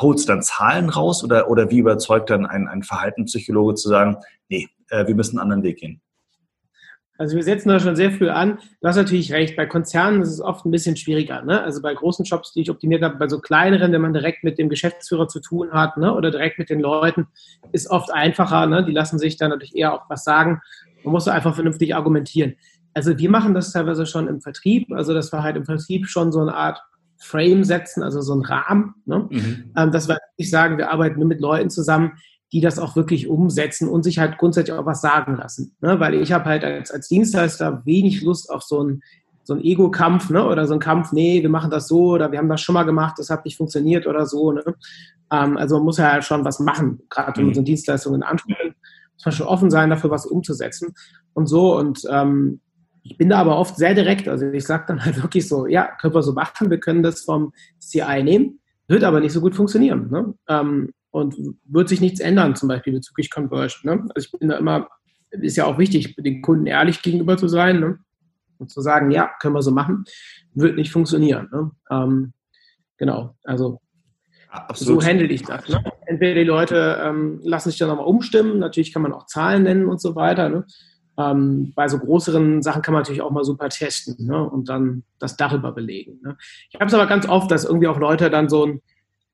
holst dann Zahlen raus oder, oder wie überzeugt dann ein, ein Verhaltenspsychologe zu sagen, nee, äh, wir müssen einen anderen Weg gehen? Also wir setzen da schon sehr früh an. Du hast natürlich recht, bei Konzernen ist es oft ein bisschen schwieriger. Ne? Also bei großen Shops, die ich optimiert habe, bei so kleineren, wenn man direkt mit dem Geschäftsführer zu tun hat ne? oder direkt mit den Leuten, ist oft einfacher. Ne? Die lassen sich dann natürlich eher auch was sagen. Man muss einfach vernünftig argumentieren. Also wir machen das teilweise schon im Vertrieb. Also das war halt im Vertrieb schon so eine Art Frame setzen, also so ein Rahmen. Ne? Mhm. Ähm, dass wir nicht sagen, wir arbeiten nur mit Leuten zusammen, die das auch wirklich umsetzen und sich halt grundsätzlich auch was sagen lassen. Ne? Weil ich habe halt als, als Dienstleister wenig Lust auf so einen so ein Ego-Kampf ne? oder so ein Kampf, nee, wir machen das so oder wir haben das schon mal gemacht, das hat nicht funktioniert oder so. Ne? Ähm, also man muss ja halt schon was machen, gerade wenn man mhm. so Dienstleistungen anspricht, muss man schon offen sein, dafür was umzusetzen und so. Und ähm, ich bin da aber oft sehr direkt. Also ich sage dann halt wirklich so, ja, können wir so machen, wir können das vom CI nehmen, wird aber nicht so gut funktionieren. Ne? Ähm, und wird sich nichts ändern, zum Beispiel bezüglich Conversion. Ne? Also ich bin da immer, ist ja auch wichtig, den Kunden ehrlich gegenüber zu sein ne? und zu sagen, ja, können wir so machen, wird nicht funktionieren. Ne? Ähm, genau, also Absolut. so handle ich das. Ne? Entweder die Leute ähm, lassen sich dann nochmal umstimmen, natürlich kann man auch Zahlen nennen und so weiter. Ähm, bei so größeren Sachen kann man natürlich auch mal super testen ne? und dann das darüber belegen. Ne? Ich habe es aber ganz oft, dass irgendwie auch Leute dann so ein,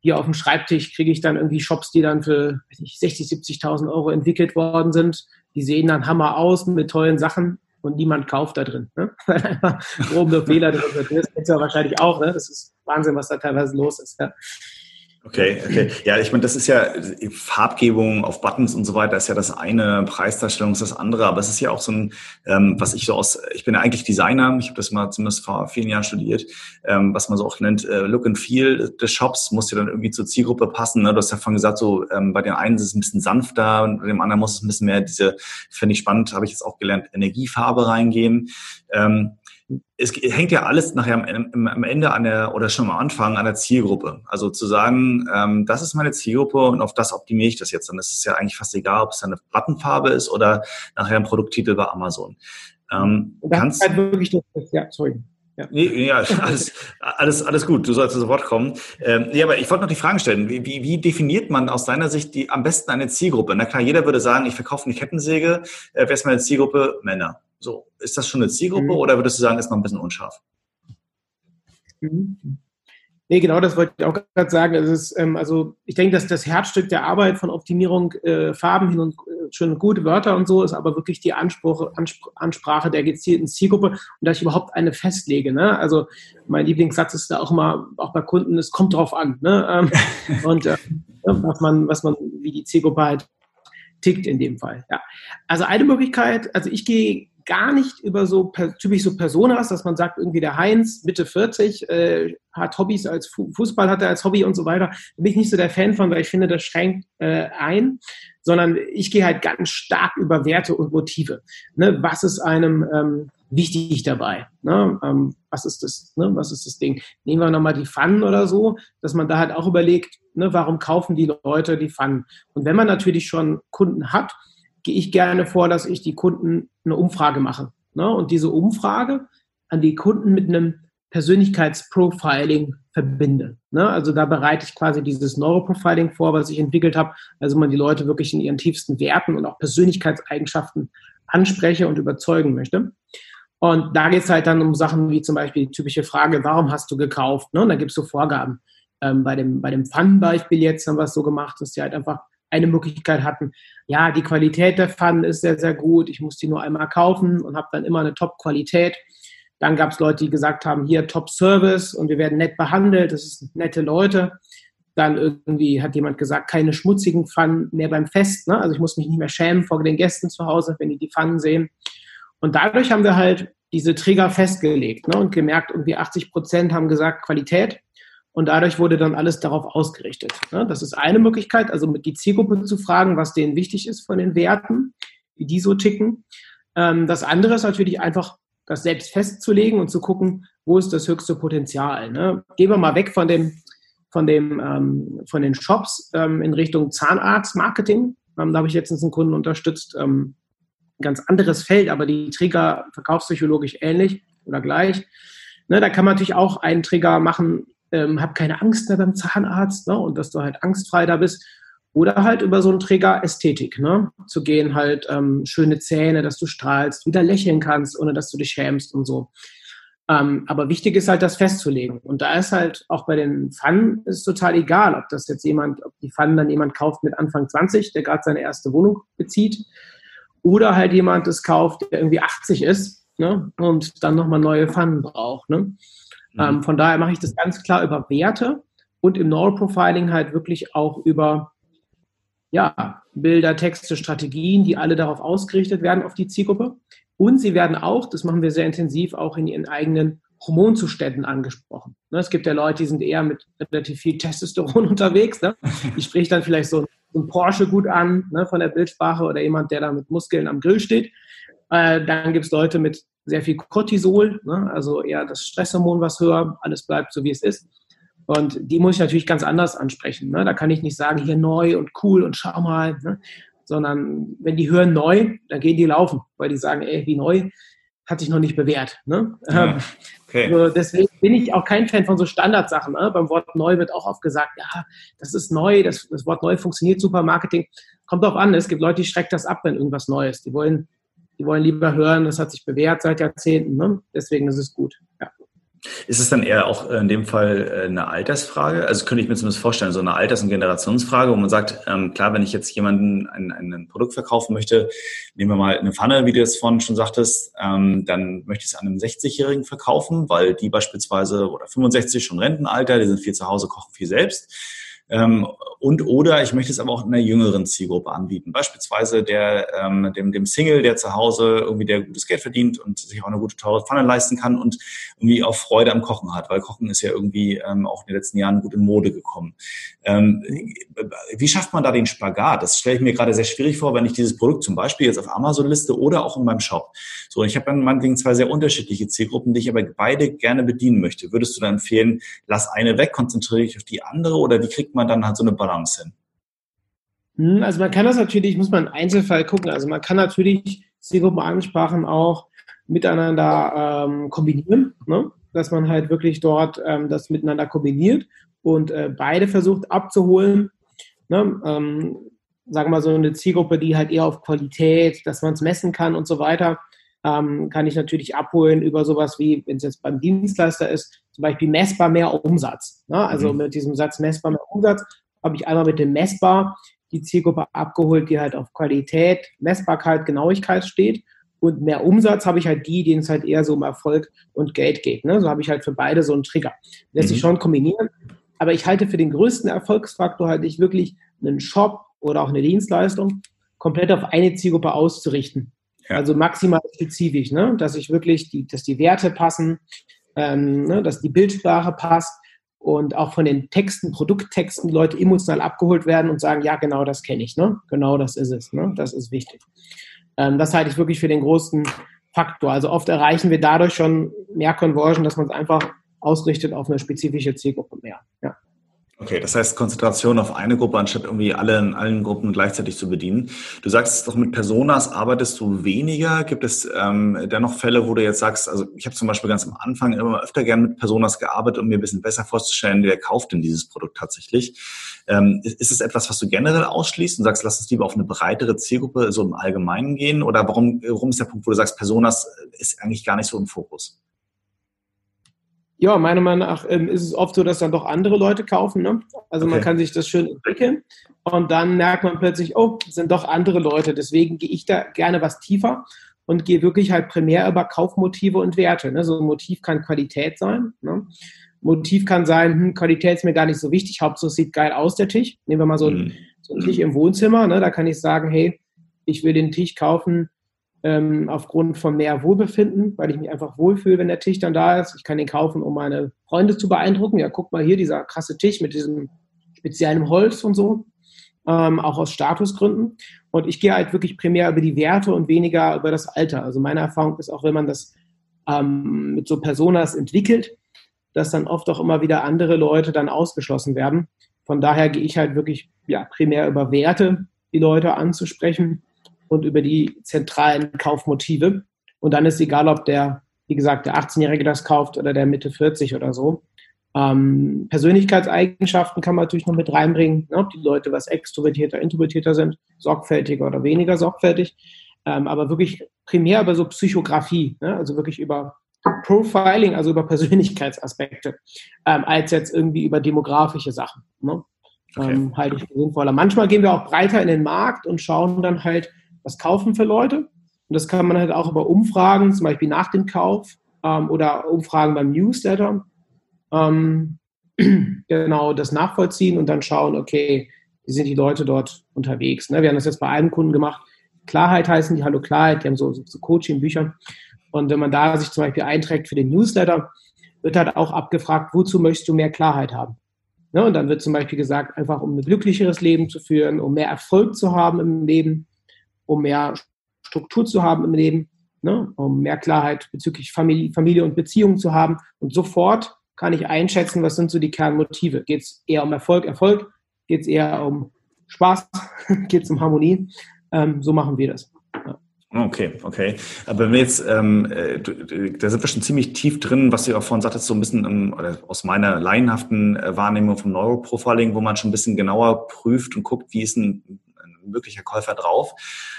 hier auf dem Schreibtisch kriege ich dann irgendwie Shops, die dann für nicht, 60, 70.000 Euro entwickelt worden sind. Die sehen dann Hammer aus mit tollen Sachen und niemand kauft da drin. Ne? Weil einfach grob Fehler drin sind. Das kennst du ja wahrscheinlich auch. Ne? Das ist Wahnsinn, was da teilweise los ist. Ja. Okay, okay. Ja, ich meine, das ist ja Farbgebung auf Buttons und so weiter, ist ja das eine, Preisdarstellung ist das andere, aber es ist ja auch so ein, ähm, was ich so aus, ich bin ja eigentlich Designer, ich habe das mal zumindest vor vielen Jahren studiert, ähm, was man so auch nennt, äh, Look and Feel des Shops muss ja dann irgendwie zur Zielgruppe passen. Ne? Du hast ja vorhin gesagt, so ähm, bei den einen ist es ein bisschen sanfter und bei dem anderen muss es ein bisschen mehr diese, finde ich spannend, habe ich jetzt auch gelernt, Energiefarbe reingehen. Ähm, es hängt ja alles nachher am, am, Ende an der oder schon am Anfang an der Zielgruppe. Also zu sagen, ähm, das ist meine Zielgruppe und auf das optimiere ich das jetzt. Dann ist es ja eigentlich fast egal, ob es eine Plattenfarbe ist oder nachher ein Produkttitel bei Amazon. Ähm, das kannst, ist halt wirklich das, ja, sorry. Ja. Nee, ja, alles, alles, alles gut. Du sollst zu Wort kommen. Ähm, ja, aber ich wollte noch die Frage stellen. Wie, wie, wie definiert man aus deiner Sicht die am besten eine Zielgruppe? Na klar, jeder würde sagen, ich verkaufe eine Kettensäge. Äh, wer ist meine Zielgruppe? Männer. So, ist das schon eine Zielgruppe mhm. oder würdest du sagen, ist noch ein bisschen unscharf? Mhm. Nee, genau, das wollte ich auch gerade sagen. Ist, ähm, also ich denke, dass das Herzstück der Arbeit von Optimierung, äh, Farben hin und äh, schön gute Wörter und so, ist aber wirklich die Anspruch, Anspr Ansprache der gezielten Zielgruppe und dass ich überhaupt eine festlege. Ne? Also mein Lieblingssatz ist da auch immer, auch bei Kunden, es kommt drauf an. Ne? Ähm, und äh, was man, was man, wie die Zielgruppe halt tickt in dem Fall. Ja. Also eine Möglichkeit, also ich gehe gar nicht über so typisch so Personas, dass man sagt, irgendwie der Heinz, Mitte 40, äh, hat Hobbys als Fußball hat er als Hobby und so weiter. Da bin ich nicht so der Fan von, weil ich finde, das schränkt äh, ein, sondern ich gehe halt ganz stark über Werte und Motive. Ne? Was ist einem ähm, wichtig dabei? Ne? Ähm, was ist das? Ne? Was ist das Ding? Nehmen wir nochmal die Pfannen oder so, dass man da halt auch überlegt, ne, warum kaufen die Leute die Pfannen? Und wenn man natürlich schon Kunden hat, gehe ich gerne vor, dass ich die Kunden eine Umfrage mache. Ne? Und diese Umfrage an die Kunden mit einem Persönlichkeitsprofiling verbinde. Ne? Also da bereite ich quasi dieses Neuroprofiling vor, was ich entwickelt habe. Also man die Leute wirklich in ihren tiefsten Werten und auch Persönlichkeitseigenschaften anspreche und überzeugen möchte. Und da geht es halt dann um Sachen wie zum Beispiel die typische Frage, warum hast du gekauft? Ne? Und da gibt es so Vorgaben. Ähm, bei dem, bei dem Pfannenbeispiel jetzt haben wir es so gemacht, dass die halt einfach eine Möglichkeit hatten, ja, die Qualität der Pfannen ist sehr, sehr gut, ich muss die nur einmal kaufen und habe dann immer eine Top-Qualität. Dann gab es Leute, die gesagt haben, hier Top-Service und wir werden nett behandelt, das sind nette Leute. Dann irgendwie hat jemand gesagt, keine schmutzigen Pfannen mehr beim Fest. Ne? Also ich muss mich nicht mehr schämen vor den Gästen zu Hause, wenn die die Pfannen sehen. Und dadurch haben wir halt diese Trigger festgelegt ne? und gemerkt, irgendwie 80 Prozent haben gesagt Qualität und dadurch wurde dann alles darauf ausgerichtet. Ne? Das ist eine Möglichkeit, also die Zielgruppe zu fragen, was denen wichtig ist von den Werten, wie die so ticken. Ähm, das andere ist natürlich einfach, das selbst festzulegen und zu gucken, wo ist das höchste Potenzial. Ne? Gehen wir mal weg von dem, von dem, ähm, von den Shops ähm, in Richtung Zahnarzt-Marketing. da habe ich letztens einen Kunden unterstützt, ein ganz anderes Feld, aber die Trigger verkaufspsychologisch ähnlich oder gleich. Ne, da kann man natürlich auch einen Trigger machen, ähm, hab keine Angst mehr beim Zahnarzt ne, und dass du halt angstfrei da bist. Oder halt über so einen Träger Ästhetik, ne? Zu gehen, halt ähm, schöne Zähne, dass du strahlst, wieder lächeln kannst, ohne dass du dich schämst und so. Ähm, aber wichtig ist halt, das festzulegen. Und da ist halt auch bei den Pfannen ist total egal, ob das jetzt jemand, ob die Pfannen dann jemand kauft mit Anfang 20, der gerade seine erste Wohnung bezieht, oder halt jemand das kauft, der irgendwie 80 ist ne? und dann nochmal neue Pfannen braucht. Ne? Mhm. Ähm, von daher mache ich das ganz klar über Werte und im Neuroprofiling halt wirklich auch über ja, Bilder, Texte, Strategien, die alle darauf ausgerichtet werden, auf die Zielgruppe. Und sie werden auch, das machen wir sehr intensiv, auch in ihren eigenen Hormonzuständen angesprochen. Ne, es gibt ja Leute, die sind eher mit relativ viel Testosteron unterwegs. Ne? Die spricht dann vielleicht so ein Porsche gut an ne, von der Bildsprache oder jemand, der da mit Muskeln am Grill steht. Äh, dann gibt es Leute mit sehr viel Cortisol, ne? also eher das Stresshormon was höher, alles bleibt so wie es ist. Und die muss ich natürlich ganz anders ansprechen. Ne? Da kann ich nicht sagen, hier neu und cool und schau mal, ne? sondern wenn die hören neu, dann gehen die laufen, weil die sagen, ey, wie neu, hat sich noch nicht bewährt. Ne? Ja, okay. also deswegen bin ich auch kein Fan von so Standardsachen. Ne? Beim Wort neu wird auch oft gesagt, ja, das ist neu, das, das Wort neu funktioniert super, Marketing. Kommt drauf an, es gibt Leute, die schrecken das ab, wenn irgendwas neu ist. Die wollen die wollen lieber hören, das hat sich bewährt seit Jahrzehnten. Ne? Deswegen ist es gut. Ja. Ist es dann eher auch in dem Fall äh, eine Altersfrage? Also könnte ich mir zumindest vorstellen, so eine Alters- und Generationsfrage, wo man sagt, ähm, klar, wenn ich jetzt jemanden ein, ein, Produkt verkaufen möchte, nehmen wir mal eine Pfanne, wie du es vorhin schon sagtest, ähm, dann möchte ich es einem 60-Jährigen verkaufen, weil die beispielsweise oder 65 schon Rentenalter, die sind viel zu Hause, kochen viel selbst. Ähm, und oder ich möchte es aber auch in einer jüngeren Zielgruppe anbieten. Beispielsweise der, ähm, dem, dem Single, der zu Hause irgendwie der gutes Geld verdient und sich auch eine gute teure Pfanne leisten kann und irgendwie auch Freude am Kochen hat, weil Kochen ist ja irgendwie ähm, auch in den letzten Jahren gut in Mode gekommen. Ähm, wie schafft man da den Spagat? Das stelle ich mir gerade sehr schwierig vor, wenn ich dieses Produkt zum Beispiel jetzt auf Amazon liste oder auch in meinem Shop. So, ich habe dann meinetwegen zwei sehr unterschiedliche Zielgruppen, die ich aber beide gerne bedienen möchte. Würdest du dann empfehlen, lass eine weg, konzentriere dich auf die andere oder wie kriegt man man dann halt so eine Balance hin? Hm, also man kann das natürlich, muss man im Einzelfall gucken. Also man kann natürlich Zielgruppenansprachen auch miteinander ähm, kombinieren, ne? dass man halt wirklich dort ähm, das miteinander kombiniert und äh, beide versucht abzuholen. Ne? Ähm, sagen wir mal so eine Zielgruppe, die halt eher auf Qualität, dass man es messen kann und so weiter. ähm, kann ich natürlich abholen über sowas wie, wenn es jetzt beim Dienstleister ist, zum Beispiel messbar mehr Umsatz. Ne? Also mhm. mit diesem Satz messbar mehr Umsatz habe ich einmal mit dem messbar die Zielgruppe abgeholt, die halt auf Qualität, Messbarkeit, Genauigkeit steht. Und mehr Umsatz habe ich halt die, denen es halt eher so um Erfolg und Geld geht. Ne? So habe ich halt für beide so einen Trigger. Lässt mhm. sich schon kombinieren. Aber ich halte für den größten Erfolgsfaktor halt ich wirklich einen Shop oder auch eine Dienstleistung komplett auf eine Zielgruppe auszurichten. Ja. Also maximal spezifisch, ne? dass ich wirklich, die, dass die Werte passen, ähm, ne? dass die Bildsprache passt und auch von den Texten, Produkttexten, Leute emotional abgeholt werden und sagen, ja, genau das kenne ich, ne? genau das ist es, ne? das ist wichtig. Ähm, das halte ich wirklich für den großen Faktor. Also oft erreichen wir dadurch schon mehr Conversion, dass man es einfach ausrichtet auf eine spezifische Zielgruppe mehr. Ja. Okay, das heißt Konzentration auf eine Gruppe, anstatt irgendwie alle in allen Gruppen gleichzeitig zu bedienen. Du sagst doch, mit Personas arbeitest du weniger. Gibt es ähm, dennoch Fälle, wo du jetzt sagst, also ich habe zum Beispiel ganz am Anfang immer öfter gern mit Personas gearbeitet, um mir ein bisschen besser vorzustellen, wer kauft denn dieses Produkt tatsächlich. Ähm, ist, es etwas, was du generell ausschließt und sagst, lass uns lieber auf eine breitere Zielgruppe so im Allgemeinen gehen? Oder warum, warum ist der Punkt, wo du sagst, Personas ist eigentlich gar nicht so im Fokus? Ja, meiner Meinung nach ähm, ist es oft so, dass dann doch andere Leute kaufen. Ne? Also okay. man kann sich das schön entwickeln und dann merkt man plötzlich, oh, es sind doch andere Leute. Deswegen gehe ich da gerne was tiefer und gehe wirklich halt primär über Kaufmotive und Werte. Ne? So ein Motiv kann Qualität sein. Ne? Motiv kann sein, hm, Qualität ist mir gar nicht so wichtig, Hauptsache es sieht geil aus, der Tisch. Nehmen wir mal so, mhm. so einen Tisch im Wohnzimmer, ne? da kann ich sagen, hey, ich will den Tisch kaufen, ähm, aufgrund von mehr Wohlbefinden, weil ich mich einfach wohlfühle, wenn der Tisch dann da ist. Ich kann den kaufen, um meine Freunde zu beeindrucken. Ja, guck mal hier, dieser krasse Tisch mit diesem speziellen Holz und so, ähm, auch aus Statusgründen. Und ich gehe halt wirklich primär über die Werte und weniger über das Alter. Also meine Erfahrung ist auch, wenn man das ähm, mit so Personas entwickelt, dass dann oft auch immer wieder andere Leute dann ausgeschlossen werden. Von daher gehe ich halt wirklich ja, primär über Werte, die Leute anzusprechen und über die zentralen Kaufmotive. Und dann ist egal, ob der, wie gesagt, der 18-Jährige das kauft oder der Mitte 40 oder so. Ähm, Persönlichkeitseigenschaften kann man natürlich noch mit reinbringen, ne, ob die Leute was extrovertierter, introvertierter sind, sorgfältiger oder weniger sorgfältig. Ähm, aber wirklich primär über so Psychografie, ne, also wirklich über Profiling, also über Persönlichkeitsaspekte, ähm, als jetzt irgendwie über demografische Sachen. Ne? Okay. Ähm, halte ich für sinnvoller. Manchmal gehen wir auch breiter in den Markt und schauen dann halt, was kaufen für Leute. Und das kann man halt auch über Umfragen, zum Beispiel nach dem Kauf ähm, oder Umfragen beim Newsletter, ähm, genau das nachvollziehen und dann schauen, okay, wie sind die Leute dort unterwegs. Ne? Wir haben das jetzt bei einem Kunden gemacht. Klarheit heißen die, Hallo Klarheit, die haben so, so Coaching-Bücher. Und wenn man da sich zum Beispiel einträgt für den Newsletter, wird halt auch abgefragt, wozu möchtest du mehr Klarheit haben? Ne? Und dann wird zum Beispiel gesagt, einfach um ein glücklicheres Leben zu führen, um mehr Erfolg zu haben im Leben, um mehr Struktur zu haben im Leben, ne? um mehr Klarheit bezüglich Familie, Familie und Beziehungen zu haben. Und sofort kann ich einschätzen, was sind so die Kernmotive. Geht es eher um Erfolg, Erfolg? Geht es eher um Spaß? Geht es um Harmonie? Ähm, so machen wir das. Okay, okay. Aber wenn wir jetzt, ähm, äh, da sind wir schon ziemlich tief drin, was du auch vorhin sagtest, so ein bisschen im, oder aus meiner laienhaften äh, Wahrnehmung vom Neuroprofiling, wo man schon ein bisschen genauer prüft und guckt, wie ist ein möglicher Käufer drauf.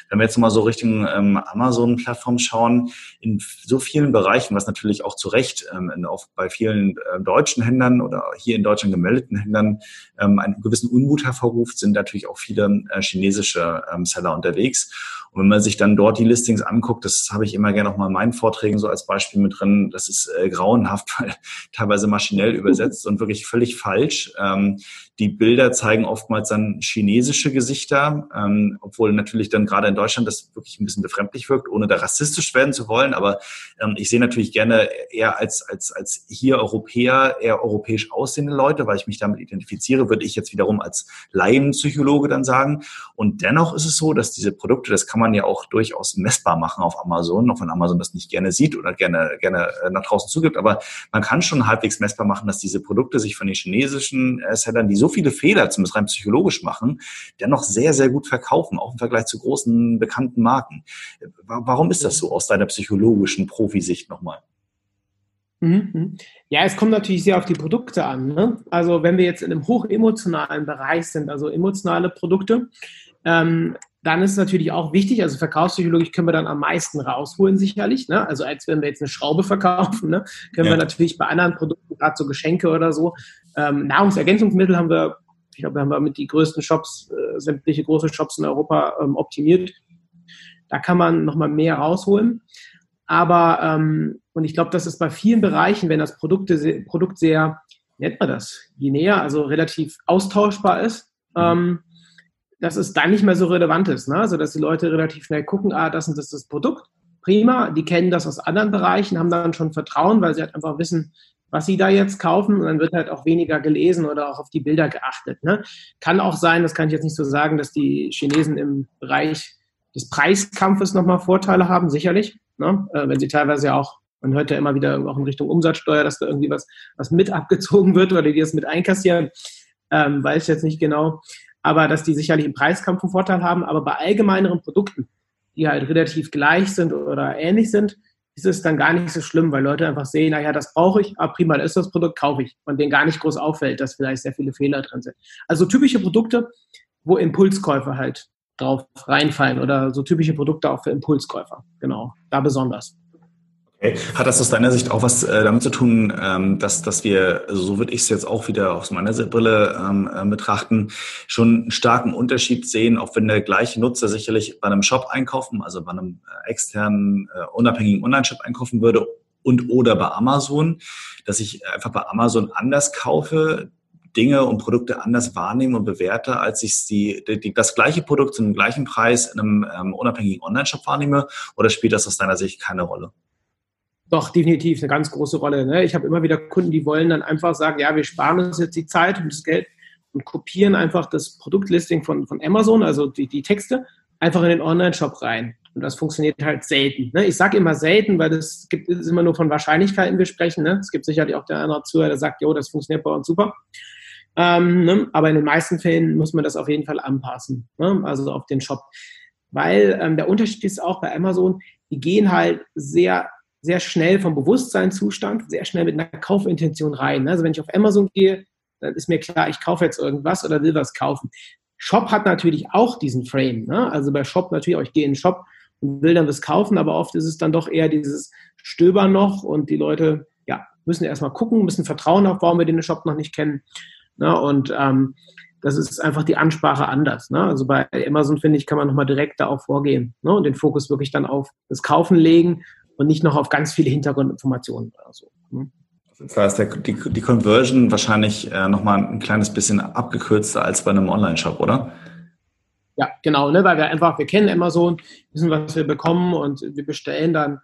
Wenn wir jetzt mal so Richtung ähm, Amazon-Plattform schauen, in so vielen Bereichen, was natürlich auch zu Recht ähm, auch bei vielen äh, deutschen Händlern oder hier in Deutschland gemeldeten Händlern ähm, einen gewissen Unmut hervorruft, sind natürlich auch viele äh, chinesische ähm, Seller unterwegs. Und wenn man sich dann dort die Listings anguckt, das habe ich immer gerne auch mal in meinen Vorträgen so als Beispiel mit drin, das ist äh, grauenhaft, weil teilweise maschinell übersetzt und wirklich völlig falsch. Ähm, die Bilder zeigen oftmals dann chinesische Gesichter, ähm, obwohl natürlich dann gerade in Deutschland das wirklich ein bisschen befremdlich wirkt, ohne da rassistisch werden zu wollen. Aber ähm, ich sehe natürlich gerne eher als, als, als hier Europäer eher europäisch aussehende Leute, weil ich mich damit identifiziere, würde ich jetzt wiederum als Laienpsychologe dann sagen. Und dennoch ist es so, dass diese Produkte, das kann man ja auch durchaus messbar machen auf Amazon, auch wenn Amazon das nicht gerne sieht oder gerne, gerne äh, nach draußen zugibt. Aber man kann schon halbwegs messbar machen, dass diese Produkte sich von den chinesischen äh, Sellern, die so viele Fehler, zumindest rein psychologisch machen, dennoch sehr, sehr gut verkaufen, auch im Vergleich zu großen bekannten Marken. Warum ist das so aus deiner psychologischen Profisicht nochmal? Mhm, mhm. Ja, es kommt natürlich sehr auf die Produkte an. Ne? Also wenn wir jetzt in einem hochemotionalen Bereich sind, also emotionale Produkte, ähm, dann ist natürlich auch wichtig, also verkaufspsychologisch können wir dann am meisten rausholen sicherlich, ne? also als wenn wir jetzt eine Schraube verkaufen, ne? können ja. wir natürlich bei anderen Produkten, gerade so Geschenke oder so, ähm, Nahrungsergänzungsmittel haben wir, ich glaube, wir haben wir mit die größten Shops, äh, sämtliche große Shops in Europa ähm, optimiert. Da kann man nochmal mehr rausholen. Aber, ähm, und ich glaube, das ist bei vielen Bereichen, wenn das Produkte, Produkt sehr, nennt man das, linear, also relativ austauschbar ist, mhm. ähm, dass es dann nicht mehr so relevant ist. Ne? Also, dass die Leute relativ schnell gucken, ah, das und das ist das Produkt. Prima, die kennen das aus anderen Bereichen, haben dann schon Vertrauen, weil sie halt einfach wissen, was sie da jetzt kaufen und dann wird halt auch weniger gelesen oder auch auf die Bilder geachtet. Ne? Kann auch sein, das kann ich jetzt nicht so sagen, dass die Chinesen im Bereich des Preiskampfes nochmal Vorteile haben, sicherlich. Ne? Äh, wenn sie teilweise ja auch, man hört ja immer wieder auch in Richtung Umsatzsteuer, dass da irgendwie was, was mit abgezogen wird oder die das mit einkassieren, ähm, weiß ich jetzt nicht genau aber dass die sicherlich im Preiskampf einen Vorteil haben. Aber bei allgemeineren Produkten, die halt relativ gleich sind oder ähnlich sind, ist es dann gar nicht so schlimm, weil Leute einfach sehen, naja, das brauche ich, aber prima, das ist das Produkt, kaufe ich. Und denen gar nicht groß auffällt, dass vielleicht sehr viele Fehler drin sind. Also typische Produkte, wo Impulskäufer halt drauf reinfallen oder so typische Produkte auch für Impulskäufer. Genau, da besonders. Okay. Hat das aus deiner Sicht auch was äh, damit zu tun, ähm, dass, dass wir, also so würde ich es jetzt auch wieder aus meiner Brille ähm, äh, betrachten, schon einen starken Unterschied sehen, auch wenn der gleiche Nutzer sicherlich bei einem Shop einkaufen, also bei einem äh, externen, äh, unabhängigen Online-Shop einkaufen würde und oder bei Amazon, dass ich einfach bei Amazon anders kaufe, Dinge und Produkte anders wahrnehme und bewerte, als ich die, die, das gleiche Produkt zu einem gleichen Preis in einem ähm, unabhängigen Online-Shop wahrnehme? Oder spielt das aus deiner Sicht keine Rolle? Doch, definitiv eine ganz große Rolle. Ne? Ich habe immer wieder Kunden, die wollen dann einfach sagen, ja, wir sparen uns jetzt die Zeit und das Geld und kopieren einfach das Produktlisting von, von Amazon, also die, die Texte, einfach in den Online-Shop rein. Und das funktioniert halt selten. Ne? Ich sage immer selten, weil das gibt ist immer nur von Wahrscheinlichkeiten wir sprechen. Ne? Es gibt sicherlich auch der andere Zuhörer, der sagt, jo, das funktioniert bei uns super. Ähm, ne? Aber in den meisten Fällen muss man das auf jeden Fall anpassen, ne? also auf den Shop. Weil ähm, der Unterschied ist auch bei Amazon, die gehen halt sehr sehr schnell vom Bewusstseinszustand, sehr schnell mit einer Kaufintention rein. Also wenn ich auf Amazon gehe, dann ist mir klar, ich kaufe jetzt irgendwas oder will was kaufen. Shop hat natürlich auch diesen Frame. Ne? Also bei Shop natürlich auch, ich gehe in den Shop und will dann was kaufen, aber oft ist es dann doch eher dieses Stöbern noch und die Leute ja, müssen erstmal gucken, müssen Vertrauen aufbauen, wir den Shop noch nicht kennen. Ne? Und ähm, das ist einfach die Ansprache anders. Ne? Also bei Amazon, finde ich, kann man nochmal direkt da auch vorgehen ne? und den Fokus wirklich dann auf das Kaufen legen und nicht noch auf ganz viele Hintergrundinformationen oder so. Ne? Das heißt, die, die Conversion wahrscheinlich äh, nochmal ein kleines bisschen abgekürzter als bei einem Online-Shop, oder? Ja, genau, ne, weil wir einfach, wir kennen Amazon, wissen, was wir bekommen und wir bestellen dann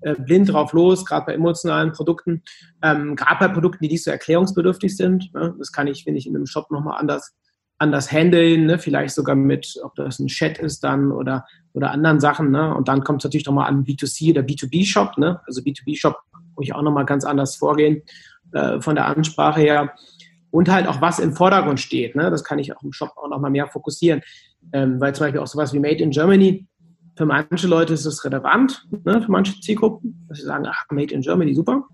äh, blind drauf los, gerade bei emotionalen Produkten, ähm, gerade bei Produkten, die nicht so erklärungsbedürftig sind. Ne, das kann ich, finde ich, in einem Shop nochmal anders anders handeln, ne? vielleicht sogar mit, ob das ein Chat ist dann oder, oder anderen Sachen. Ne? Und dann kommt es natürlich nochmal an B2C oder B2B-Shop. Ne? Also B2B-Shop wo ich auch nochmal ganz anders vorgehen äh, von der Ansprache her. Und halt auch, was im Vordergrund steht. Ne? Das kann ich auch im Shop auch nochmal mehr fokussieren. Ähm, weil zum Beispiel auch sowas wie Made in Germany, für manche Leute ist es relevant, ne? für manche Zielgruppen, dass sie sagen, ach, Made in Germany, super.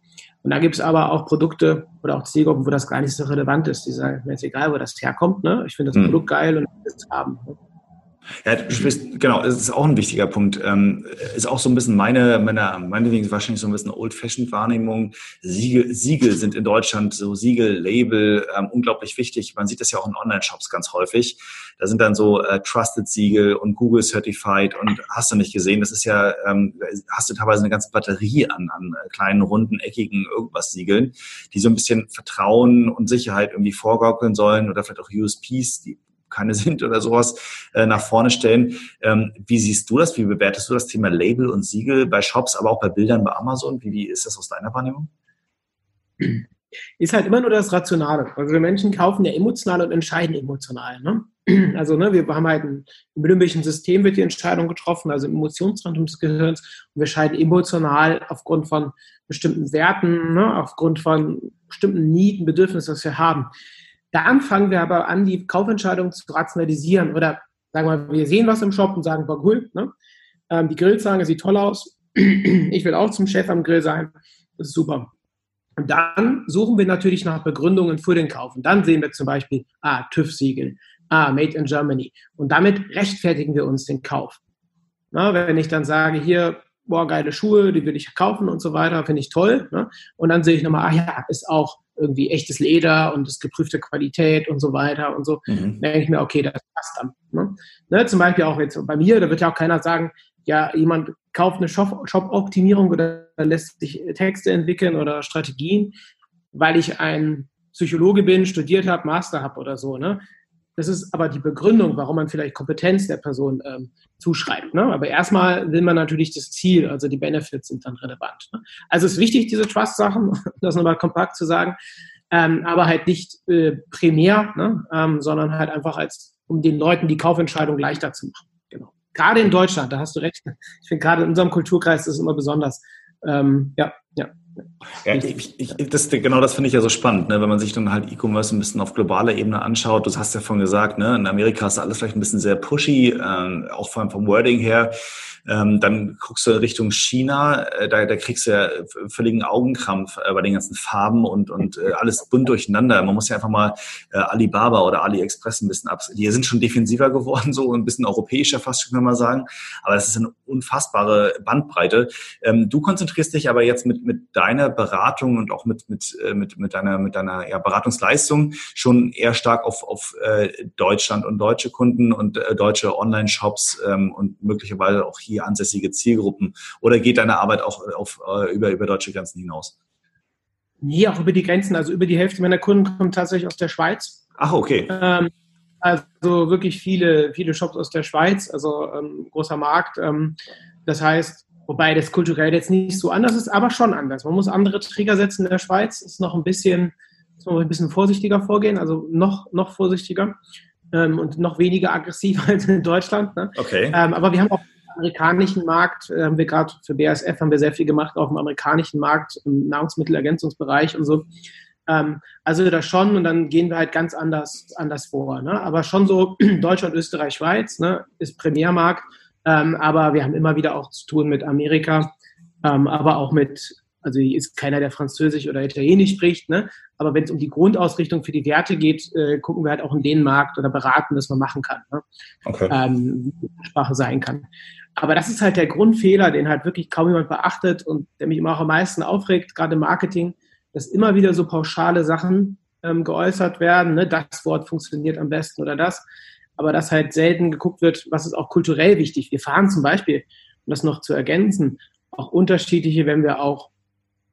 Und da gibt es aber auch Produkte oder auch Zielgruppen, wo das gar nicht so relevant ist. Die sagen, mir ist egal, wo das herkommt. Ne? Ich finde das mhm. Produkt geil und will es haben. Ne? Ja, du sprichst, genau, das ist auch ein wichtiger Punkt. Ähm, ist auch so ein bisschen meine, meine, meinetwegen wahrscheinlich so ein bisschen Old-Fashioned-Wahrnehmung. Siegel, Siegel sind in Deutschland, so Siegel, Label, ähm, unglaublich wichtig. Man sieht das ja auch in Online-Shops ganz häufig. Da sind dann so äh, Trusted-Siegel und Google Certified und hast du nicht gesehen, das ist ja, ähm, hast du teilweise eine ganze Batterie an, an kleinen, runden, eckigen irgendwas Siegeln, die so ein bisschen Vertrauen und Sicherheit irgendwie vorgaukeln sollen oder vielleicht auch USPs, die keine sind oder sowas, äh, nach vorne stellen. Ähm, wie siehst du das? Wie bewertest du das Thema Label und Siegel bei Shops, aber auch bei Bildern bei Amazon? Wie, wie ist das aus deiner Wahrnehmung? Ist halt immer nur das Rationale. Also wir Menschen kaufen ja emotional und entscheiden emotional. Ne? Also ne, wir haben halt ein, im limbischen System wird die Entscheidung getroffen, also im Emotionszentrum des Gehirns. Und wir entscheiden emotional aufgrund von bestimmten Werten, ne, aufgrund von bestimmten Nieten, Bedürfnissen, was wir haben. Da fangen wir aber an, die Kaufentscheidung zu rationalisieren. Oder sagen wir, wir sehen was im Shop und sagen, war cool. Ne? Ähm, die Grillzange sieht toll aus. ich will auch zum Chef am Grill sein. Das ist super. Und dann suchen wir natürlich nach Begründungen für den Kauf. Und dann sehen wir zum Beispiel, ah, TÜV-Siegel, ah, made in Germany. Und damit rechtfertigen wir uns den Kauf. Na, wenn ich dann sage, hier, boah, geile Schuhe, die will ich kaufen und so weiter, finde ich toll. Ne? Und dann sehe ich nochmal, ah ja, ist auch irgendwie echtes Leder und ist geprüfte Qualität und so weiter und so. Mhm. Dann denke ich mir, okay, das passt dann. Ne? Ne, zum Beispiel auch jetzt bei mir, da wird ja auch keiner sagen, ja, jemand kauft eine Shop-Optimierung oder lässt sich Texte entwickeln oder Strategien, weil ich ein Psychologe bin, studiert habe, Master habe oder so. Ne? Das ist aber die Begründung, warum man vielleicht Kompetenz der Person ähm, zuschreibt. Ne? Aber erstmal will man natürlich das Ziel, also die Benefits sind dann relevant. Ne? Also es ist wichtig, diese Trust-Sachen, das nochmal kompakt zu sagen, ähm, aber halt nicht äh, primär, ne? ähm, sondern halt einfach als, um den Leuten die Kaufentscheidung leichter zu machen. Genau. Gerade in Deutschland, da hast du recht. Ich finde gerade in unserem Kulturkreis ist es immer besonders. Ähm, ja, ja. Ja, ich, ich, das, genau das finde ich ja so spannend, ne? wenn man sich dann halt E-Commerce ein bisschen auf globaler Ebene anschaut. Du hast ja von gesagt, ne? in Amerika ist alles vielleicht ein bisschen sehr pushy, äh, auch vom, vom Wording her. Ähm, dann guckst du Richtung China, äh, da, da kriegst du ja völligen Augenkrampf äh, bei den ganzen Farben und, und äh, alles bunt durcheinander. Man muss ja einfach mal äh, Alibaba oder AliExpress ein bisschen ab. Die sind schon defensiver geworden, so ein bisschen europäischer fast, kann man mal sagen. Aber es ist eine unfassbare Bandbreite. Ähm, du konzentrierst dich aber jetzt mit, mit deiner Beratung und auch mit, mit, äh, mit, mit deiner, mit deiner ja, Beratungsleistung schon eher stark auf, auf äh, Deutschland und deutsche Kunden und äh, deutsche Online-Shops ähm, und möglicherweise auch hier hier ansässige Zielgruppen? Oder geht deine Arbeit auch auf, äh, über, über deutsche Grenzen hinaus? Nee, auch über die Grenzen. Also über die Hälfte meiner Kunden kommt tatsächlich aus der Schweiz. Ach, okay. Ähm, also wirklich viele, viele Shops aus der Schweiz, also ähm, großer Markt. Ähm, das heißt, wobei das kulturell jetzt nicht so anders ist, aber schon anders. Man muss andere Trigger setzen in der Schweiz, ist noch ein bisschen, muss man ein bisschen vorsichtiger vorgehen, also noch, noch vorsichtiger ähm, und noch weniger aggressiv als in Deutschland. Ne? Okay. Ähm, aber wir haben auch amerikanischen Markt, äh, haben wir gerade für BASF haben wir sehr viel gemacht, auf dem amerikanischen Markt im Nahrungsmittelergänzungsbereich und so. Ähm, also da schon und dann gehen wir halt ganz anders, anders vor. Ne? Aber schon so Deutschland, Österreich, Schweiz ne, ist Primärmarkt, ähm, aber wir haben immer wieder auch zu tun mit Amerika, ähm, aber auch mit, also hier ist keiner, der Französisch oder Italienisch spricht, ne? aber wenn es um die Grundausrichtung für die Werte geht, äh, gucken wir halt auch in den Markt oder beraten, was man machen kann, ne? okay. ähm, wie die Sprache sein kann. Aber das ist halt der Grundfehler, den halt wirklich kaum jemand beachtet und der mich immer auch am meisten aufregt, gerade im Marketing, dass immer wieder so pauschale Sachen ähm, geäußert werden. Ne? Das Wort funktioniert am besten oder das. Aber dass halt selten geguckt wird, was ist auch kulturell wichtig. Wir fahren zum Beispiel, um das noch zu ergänzen, auch unterschiedliche, wenn wir auch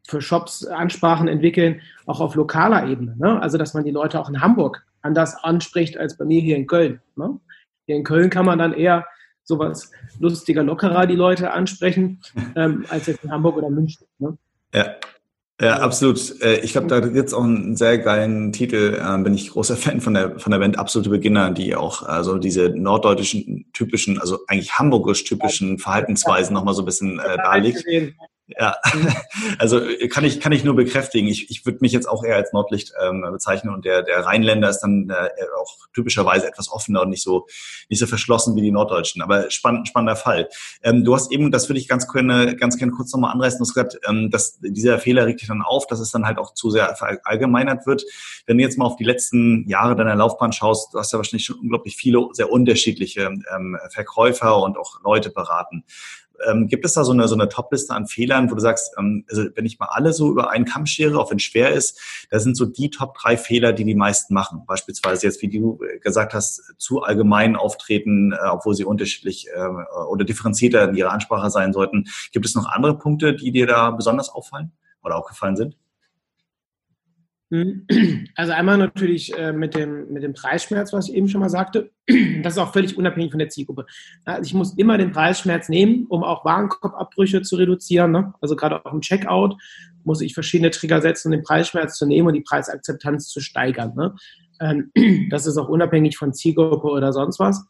für Shops Ansprachen entwickeln, auch auf lokaler Ebene. Ne? Also, dass man die Leute auch in Hamburg anders anspricht als bei mir hier in Köln. Ne? Hier in Köln kann man dann eher sowas lustiger, lockerer die Leute ansprechen, ähm, als jetzt in Hamburg oder München. Ne? Ja. Ja, absolut. Äh, ich glaube, da gibt es auch einen sehr geilen Titel. Ähm, bin ich großer Fan von der von der Band Absolute Beginner, die auch also diese norddeutschen typischen, also eigentlich hamburgisch typischen Verhaltensweisen nochmal so ein bisschen äh, darlegt. Ja, mhm. also kann ich, kann ich nur bekräftigen. Ich, ich würde mich jetzt auch eher als Nordlicht ähm, bezeichnen und der, der Rheinländer ist dann äh, auch typischerweise etwas offener und nicht so, nicht so verschlossen wie die Norddeutschen. Aber spannend, spannender Fall. Ähm, du hast eben, das würde ich ganz gerne, ganz gerne kurz nochmal anreißen, du hast gesagt, ähm, dass dieser Fehler regt dich dann auf, dass es dann halt auch zu sehr verallgemeinert wird. Wenn du jetzt mal auf die letzten Jahre deiner Laufbahn schaust, du hast ja wahrscheinlich schon unglaublich viele sehr unterschiedliche ähm, Verkäufer und auch Leute beraten. Ähm, gibt es da so eine, so eine Top-Liste an Fehlern, wo du sagst, ähm, also wenn ich mal alle so über einen Kamm schere, auch wenn es schwer ist, da sind so die Top drei Fehler, die die meisten machen. Beispielsweise jetzt, wie du gesagt hast, zu allgemein auftreten, äh, obwohl sie unterschiedlich äh, oder differenzierter in ihrer Ansprache sein sollten. Gibt es noch andere Punkte, die dir da besonders auffallen oder aufgefallen sind? Also einmal natürlich äh, mit, dem, mit dem Preisschmerz, was ich eben schon mal sagte. Das ist auch völlig unabhängig von der Zielgruppe. Also ich muss immer den Preisschmerz nehmen, um auch Warenkorbabbrüche zu reduzieren. Ne? Also gerade auch im Checkout muss ich verschiedene Trigger setzen, um den Preisschmerz zu nehmen und die Preisakzeptanz zu steigern. Ne? Ähm, das ist auch unabhängig von Zielgruppe oder sonst was.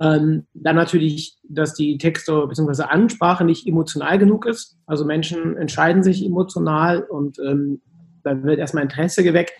Ähm, dann natürlich, dass die Texte bzw. Ansprache nicht emotional genug ist. Also Menschen entscheiden sich emotional und ähm, da wird erstmal Interesse geweckt.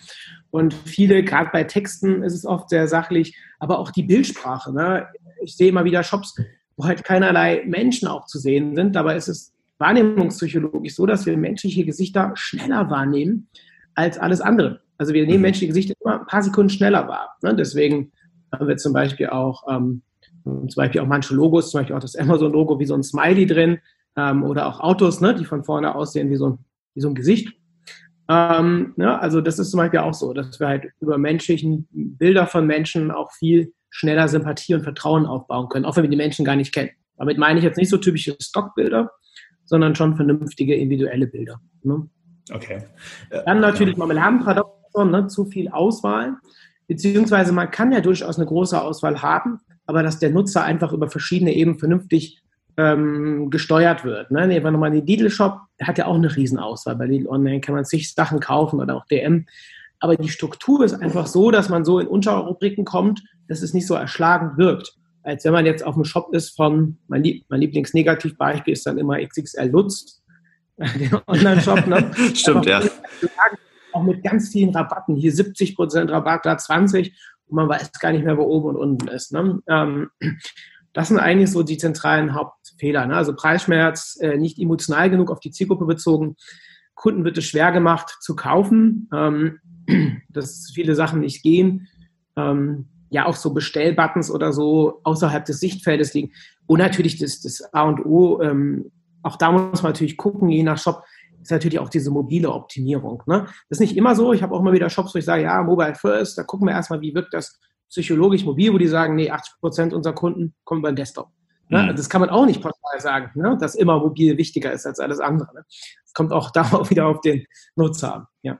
Und viele, gerade bei Texten ist es oft sehr sachlich, aber auch die Bildsprache. Ne? Ich sehe immer wieder Shops, wo halt keinerlei Menschen auch zu sehen sind. Dabei ist es wahrnehmungspsychologisch so, dass wir menschliche Gesichter schneller wahrnehmen als alles andere. Also wir nehmen mhm. menschliche Gesichter immer ein paar Sekunden schneller wahr. Ne? Deswegen haben wir zum Beispiel auch, ähm, zum Beispiel auch manche Logos, zum Beispiel auch das Amazon-Logo wie so ein Smiley drin ähm, oder auch Autos, ne, die von vorne aussehen wie so ein, wie so ein Gesicht. Ähm, ja, also das ist zum Beispiel auch so, dass wir halt über menschlichen Bilder von Menschen auch viel schneller Sympathie und Vertrauen aufbauen können, auch wenn wir die Menschen gar nicht kennen. Damit meine ich jetzt nicht so typische Stockbilder, sondern schon vernünftige individuelle Bilder. Ne? Okay. Dann natürlich Marmeladenparadoxon, ne, zu viel Auswahl, beziehungsweise man kann ja durchaus eine große Auswahl haben, aber dass der Nutzer einfach über verschiedene Ebenen vernünftig ähm, gesteuert wird. Ne? Nehmen wir nochmal den Lidl-Shop, der hat ja auch eine Riesenauswahl. Bei Lidl Online kann man sich Sachen kaufen oder auch DM. Aber die Struktur ist einfach so, dass man so in Unterrubriken kommt, dass es nicht so erschlagend wirkt. Als wenn man jetzt auf dem Shop ist von, mein, Lieb mein Lieblingsnegativbeispiel ist dann immer XXL Lutz, den Online-Shop. Ne? Stimmt, ja. Auch mit ganz vielen Rabatten. Hier 70% Rabatt, da 20 und man weiß gar nicht mehr, wo oben und unten ist. Ne? Ähm, das sind eigentlich so die zentralen Hauptfehler. Ne? Also Preisschmerz, äh, nicht emotional genug auf die Zielgruppe bezogen. Kunden wird es schwer gemacht zu kaufen, ähm, dass viele Sachen nicht gehen. Ähm, ja, auch so Bestellbuttons oder so außerhalb des Sichtfeldes liegen. Und natürlich das, das A und O, ähm, auch da muss man natürlich gucken, je nach Shop, ist natürlich auch diese mobile Optimierung. Ne? Das ist nicht immer so. Ich habe auch immer wieder Shops, wo ich sage, ja, Mobile First, da gucken wir erstmal, wie wirkt das psychologisch mobil, wo die sagen, nee, 80 Prozent unserer Kunden kommen beim Desktop. Ne? Mhm. Das kann man auch nicht pauschal sagen, ne? dass immer mobil wichtiger ist als alles andere. Ne? Es kommt auch darauf wieder auf den Nutzer an. Ja.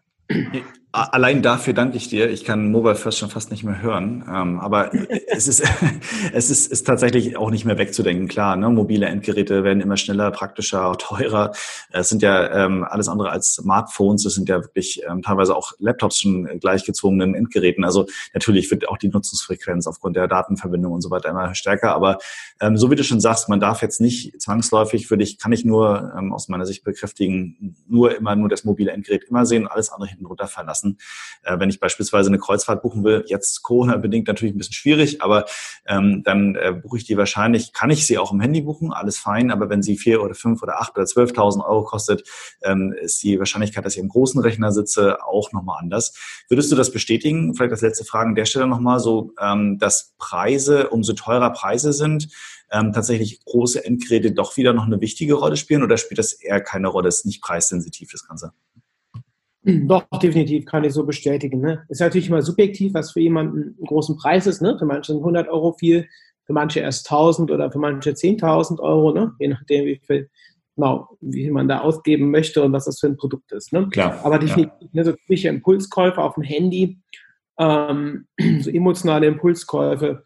Allein dafür danke ich dir. Ich kann Mobile First schon fast nicht mehr hören. Ähm, aber es ist, es ist, ist tatsächlich auch nicht mehr wegzudenken. Klar, ne? mobile Endgeräte werden immer schneller, praktischer, teurer. Es sind ja ähm, alles andere als Smartphones. Es sind ja wirklich ähm, teilweise auch Laptops schon gleichgezwungenen Endgeräten. Also natürlich wird auch die Nutzungsfrequenz aufgrund der Datenverbindung und so weiter immer stärker. Aber ähm, so wie du schon sagst, man darf jetzt nicht zwangsläufig, würde ich, kann ich nur ähm, aus meiner Sicht bekräftigen, nur immer nur das mobile Endgerät immer sehen und alles andere hinten runter verlassen lassen. Äh, wenn ich beispielsweise eine Kreuzfahrt buchen will, jetzt Corona-bedingt natürlich ein bisschen schwierig, aber ähm, dann äh, buche ich die wahrscheinlich, kann ich sie auch im Handy buchen, alles fein, aber wenn sie vier oder fünf oder acht oder zwölftausend Euro kostet, ähm, ist die Wahrscheinlichkeit, dass ich im großen Rechner sitze, auch nochmal anders. Würdest du das bestätigen? Vielleicht als letzte Frage an der Stelle nochmal so, ähm, dass Preise, umso teurer Preise sind, ähm, tatsächlich große Endgeräte doch wieder noch eine wichtige Rolle spielen oder spielt das eher keine Rolle? Ist nicht preissensitiv, das Ganze? Hm, doch, definitiv kann ich so bestätigen. Ne? Ist natürlich immer subjektiv, was für jemanden einen großen Preis ist. Ne? Für manche sind 100 Euro viel, für manche erst 1000 oder für manche 10.000 Euro, ne? je nachdem, wie viel, genau, wie man da ausgeben möchte und was das für ein Produkt ist. Ne? Klar. Aber definitiv, ja. ne, so typische Impulskäufe auf dem Handy, ähm, so emotionale Impulskäufe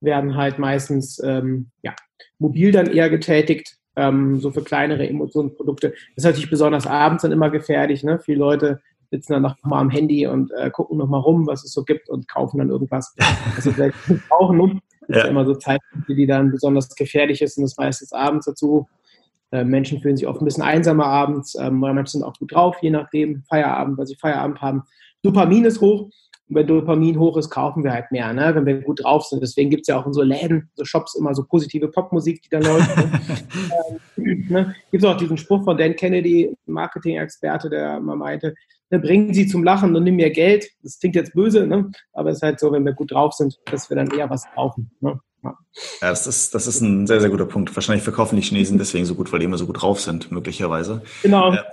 werden halt meistens ähm, ja, mobil dann eher getätigt ähm, so für kleinere Emotionsprodukte. Das ist natürlich besonders abends dann immer gefährlich. Ne? Viele Leute sitzen dann noch mal am Handy und äh, gucken noch mal rum, was es so gibt und kaufen dann irgendwas, was sie vielleicht brauchen. Ne? Das ja. sind immer so Zeitpunkte, die dann besonders gefährlich ist und das meistens abends dazu. Äh, Menschen fühlen sich oft ein bisschen einsamer abends, ähm, weil manche sind auch gut drauf, je nachdem, Feierabend, weil sie Feierabend haben. Dopamin ist hoch, und wenn Dopamin hoch ist, kaufen wir halt mehr, ne? wenn wir gut drauf sind. Deswegen gibt es ja auch in so Läden, so Shops immer so positive Popmusik, die da läuft. Ne? ähm, ne? Gibt es auch diesen Spruch von Dan Kennedy, Marketing-Experte, der mal meinte, ne, bringen Sie zum Lachen und nimm mir Geld. Das klingt jetzt böse, ne? aber es ist halt so, wenn wir gut drauf sind, dass wir dann eher was kaufen. Ne? Ja, das ist, das ist ein sehr, sehr guter Punkt. Wahrscheinlich verkaufen die Chinesen deswegen so gut, weil die immer so gut drauf sind, möglicherweise. Genau, ja.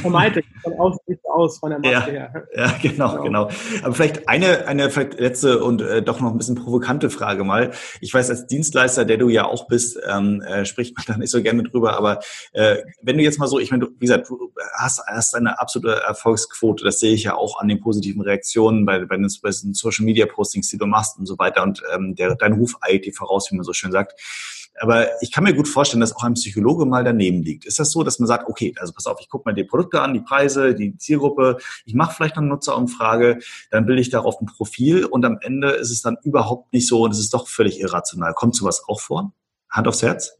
vermeintlich, von außen aus, von der Maske ja, her. Ja, genau, genau, genau. Aber vielleicht eine, eine vielleicht letzte und äh, doch noch ein bisschen provokante Frage mal. Ich weiß, als Dienstleister, der du ja auch bist, ähm, äh, spricht man da nicht so gerne drüber, aber äh, wenn du jetzt mal so, ich meine, wie gesagt, du hast, hast eine absolute Erfolgsquote, das sehe ich ja auch an den positiven Reaktionen bei, bei den, bei den Social Media Postings, die du machst und so weiter und ähm, der, dein Ruf eilt voraus, wie man so schön sagt. Aber ich kann mir gut vorstellen, dass auch ein Psychologe mal daneben liegt. Ist das so, dass man sagt, okay, also pass auf, ich gucke mir die Produkte an, die Preise, die Zielgruppe, ich mache vielleicht eine Nutzerumfrage, dann bilde ich darauf ein Profil und am Ende ist es dann überhaupt nicht so und es ist doch völlig irrational. Kommt sowas auch vor? Hand aufs Herz?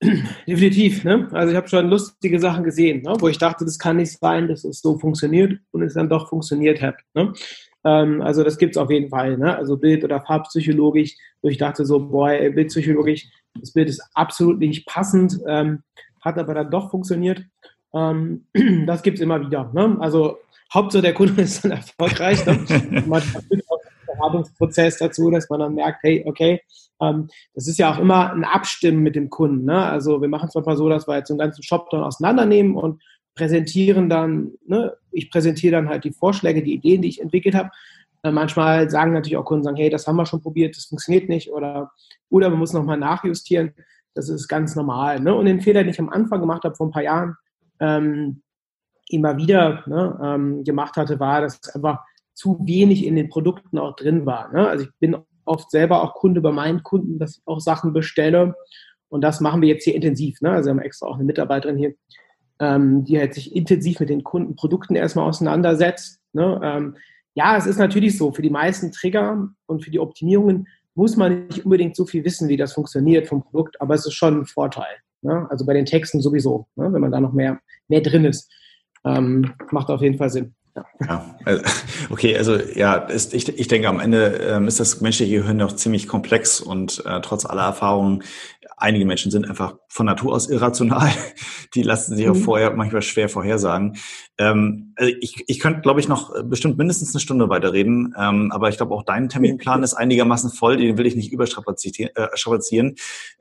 Definitiv. Ne? Also ich habe schon lustige Sachen gesehen, ne? wo ich dachte, das kann nicht sein, dass es so funktioniert und es dann doch funktioniert hat. Ne? Ähm, also das gibt es auf jeden Fall. Ne? Also Bild- oder Farbpsychologisch, wo ich dachte so, boah, Bildpsychologisch, das Bild ist absolut nicht passend, ähm, hat aber dann doch funktioniert. Ähm, das gibt es immer wieder. Ne? Also Hauptsache der Kunde ist dann erfolgreich. Ne? Manchmal Beratungsprozess dazu, dass man dann merkt, hey, okay, ähm, das ist ja auch immer ein Abstimmen mit dem Kunden. Ne? Also wir machen es manchmal so, dass wir jetzt den ganzen Shop dann auseinandernehmen und präsentieren dann, ne? ich präsentiere dann halt die Vorschläge, die Ideen, die ich entwickelt habe. Äh, manchmal sagen natürlich auch Kunden, sagen, hey, das haben wir schon probiert, das funktioniert nicht oder, oder man muss nochmal nachjustieren. Das ist ganz normal. Ne? Und den Fehler, den ich am Anfang gemacht habe, vor ein paar Jahren, ähm, immer wieder ne, ähm, gemacht hatte, war, dass einfach zu wenig in den Produkten auch drin war. Ne? Also ich bin oft selber auch Kunde bei meinen Kunden, dass ich auch Sachen bestelle. Und das machen wir jetzt hier intensiv. Ne? Also wir haben extra auch eine Mitarbeiterin hier, ähm, die halt sich intensiv mit den Kundenprodukten erstmal auseinandersetzt. Ne? Ähm, ja, es ist natürlich so, für die meisten Trigger und für die Optimierungen muss man nicht unbedingt so viel wissen, wie das funktioniert vom Produkt, aber es ist schon ein Vorteil. Ne? Also bei den Texten sowieso, ne? wenn man da noch mehr, mehr drin ist. Ähm, macht auf jeden Fall Sinn. Ja. also, okay, also ja, ist, ich, ich denke, am Ende ähm, ist das menschliche Gehirn noch ziemlich komplex und äh, trotz aller Erfahrungen einige Menschen sind einfach von Natur aus irrational. Die lassen sich auch mhm. vorher manchmal schwer vorhersagen. Ähm, also ich, ich könnte, glaube ich, noch bestimmt mindestens eine Stunde weiterreden, ähm, aber ich glaube, auch dein Terminplan ist einigermaßen voll, den will ich nicht überstrapazieren. Äh,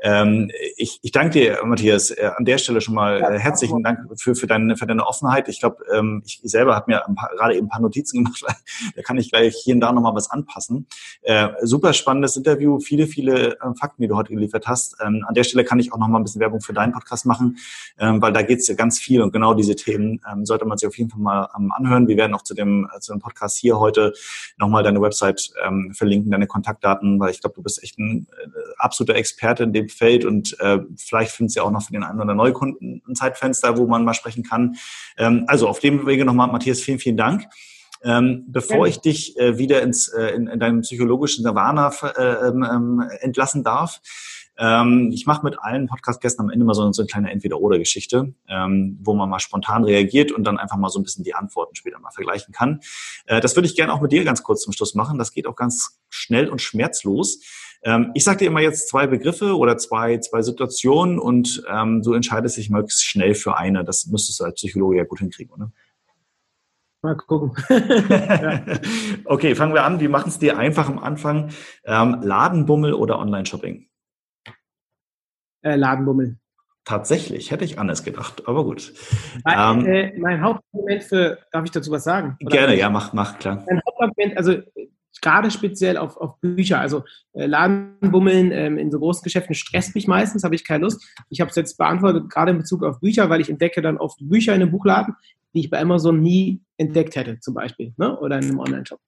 ähm, ich, ich danke dir, Matthias, äh, an der Stelle schon mal äh, herzlichen Dank für, für, deine, für deine Offenheit. Ich glaube, ähm, ich selber habe mir paar, gerade eben ein paar Notizen gemacht, da kann ich gleich hier und da nochmal was anpassen. Äh, super spannendes Interview, viele, viele äh, Fakten, die du heute geliefert hast. Ähm, an der Stelle kann ich auch nochmal ein bisschen Werbung für deinen Podcast machen, ähm, weil da geht es ja ganz viel und genau diese Themen ähm, sollte man sich auf jeden Fall mal ähm, anhören. Wir werden auch zu dem, äh, zu dem Podcast hier heute nochmal deine Website ähm, verlinken, deine Kontaktdaten, weil ich glaube, du bist echt ein äh, absoluter Experte in dem Feld und äh, vielleicht findest du ja auch noch für den einen oder Neukunden ein Zeitfenster, wo man mal sprechen kann. Ähm, also auf dem Wege nochmal, Matthias, vielen, vielen Dank. Ähm, bevor ich dich äh, wieder ins, äh, in, in deinem psychologischen Nirvana äh, ähm, ähm, entlassen darf, ähm, ich mache mit allen Podcast-Gästen am Ende mal so, so eine kleine Entweder-Oder-Geschichte, ähm, wo man mal spontan reagiert und dann einfach mal so ein bisschen die Antworten später mal vergleichen kann. Äh, das würde ich gerne auch mit dir ganz kurz zum Schluss machen. Das geht auch ganz schnell und schmerzlos. Ähm, ich sage dir immer jetzt zwei Begriffe oder zwei, zwei Situationen und ähm, du entscheidest dich möglichst schnell für eine. Das müsstest du als Psychologe ja gut hinkriegen, oder? Mal gucken. okay, fangen wir an. Wir machen es dir einfach am Anfang. Ähm, Ladenbummel oder Online-Shopping? Äh, Ladenbummel. Tatsächlich, hätte ich anders gedacht, aber gut. Mein, ähm, äh, mein Hauptargument für, darf ich dazu was sagen? Oder gerne, ja, mach, mach, klar. Mein Hauptargument, also gerade speziell auf, auf Bücher, also äh, Ladenbummeln ähm, in so großen Geschäften stresst mich meistens, habe ich keine Lust. Ich habe es jetzt beantwortet, gerade in Bezug auf Bücher, weil ich entdecke dann oft Bücher in einem Buchladen, die ich bei Amazon nie entdeckt hätte, zum Beispiel, ne? oder in einem Online-Shop.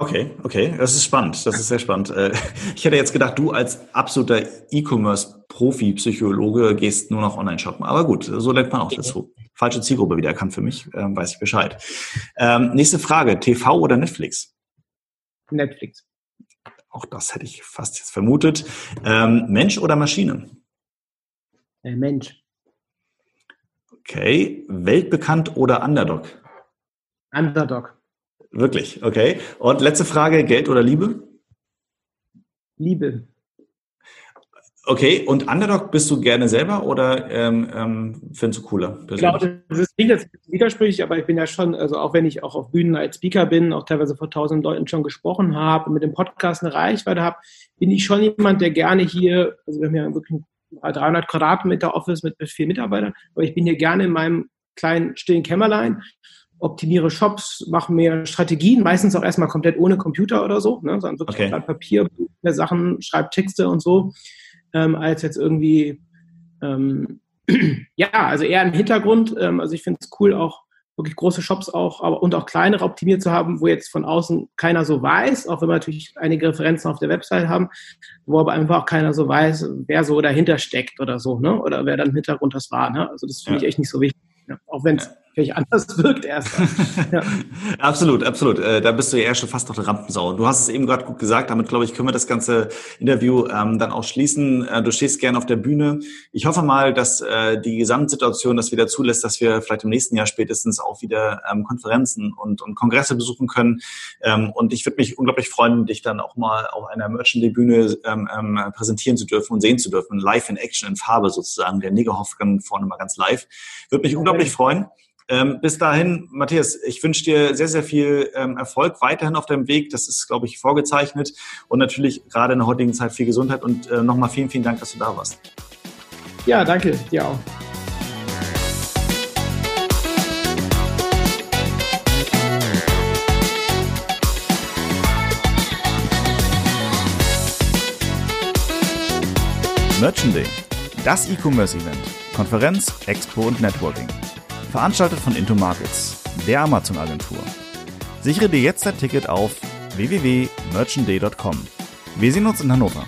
Okay, okay, das ist spannend. Das ist sehr spannend. Äh, ich hätte jetzt gedacht, du als absoluter E-Commerce-Profi-Psychologe gehst nur noch online shoppen. Aber gut, so lernt man auch dazu. Falsche Zielgruppe wieder erkannt für mich, ähm, weiß ich Bescheid. Ähm, nächste Frage, TV oder Netflix? Netflix. Auch das hätte ich fast jetzt vermutet. Ähm, Mensch oder Maschine? Äh, Mensch. Okay, weltbekannt oder Underdog? Underdog. Wirklich, okay. Und letzte Frage, Geld oder Liebe? Liebe. Okay, und Underdog bist du gerne selber oder ähm, ähm, findest du cooler? Ich glaube, das ist jetzt widersprüchlich, aber ich bin ja schon, also auch wenn ich auch auf Bühnen als Speaker bin, auch teilweise vor tausend Leuten schon gesprochen habe und mit dem Podcast eine Reichweite habe, bin ich schon jemand, der gerne hier, also wir haben ja wirklich ein 300 Quadratmeter Office mit, mit vier Mitarbeitern, aber ich bin hier gerne in meinem kleinen stillen Kämmerlein optimiere Shops, mache mehr Strategien, meistens auch erstmal komplett ohne Computer oder so, ne, sondern wirklich okay. Papier, Sachen, schreibe Texte und so, ähm, als jetzt irgendwie, ähm, ja, also eher im Hintergrund. Ähm, also ich finde es cool, auch wirklich große Shops auch, aber und auch kleinere optimiert zu haben, wo jetzt von außen keiner so weiß, auch wenn wir natürlich einige Referenzen auf der Website haben, wo aber einfach auch keiner so weiß, wer so dahinter steckt oder so, ne? Oder wer dann im Hintergrund das war. Ne? Also das finde ja. ich echt nicht so wichtig. Ne? Auch wenn es ja völlig anders wirkt erst. Ja. absolut, absolut. Äh, da bist du ja eher schon fast noch eine Rampensau. Du hast es eben gerade gut gesagt. Damit, glaube ich, können wir das ganze Interview ähm, dann auch schließen. Äh, du stehst gerne auf der Bühne. Ich hoffe mal, dass äh, die Gesamtsituation das wieder zulässt, dass wir vielleicht im nächsten Jahr spätestens auch wieder ähm, Konferenzen und, und Kongresse besuchen können. Ähm, und ich würde mich unglaublich freuen, dich dann auch mal auf einer Merchant-Bühne ähm, ähm, präsentieren zu dürfen und sehen zu dürfen. Live in Action, in Farbe sozusagen. Der Negerhoff vorne mal ganz live. Würde mich unglaublich freuen. Ähm, bis dahin, Matthias, ich wünsche dir sehr, sehr viel ähm, Erfolg weiterhin auf deinem Weg. Das ist, glaube ich, vorgezeichnet. Und natürlich gerade in der heutigen Zeit viel Gesundheit. Und äh, nochmal vielen, vielen Dank, dass du da warst. Ja, danke. Dir auch. Merchant Day, das E-Commerce-Event, Konferenz, Expo und Networking. Veranstaltet von Into Markets, der Amazon-Agentur. Sichere dir jetzt dein Ticket auf www.merchantday.com. Wir sehen uns in Hannover.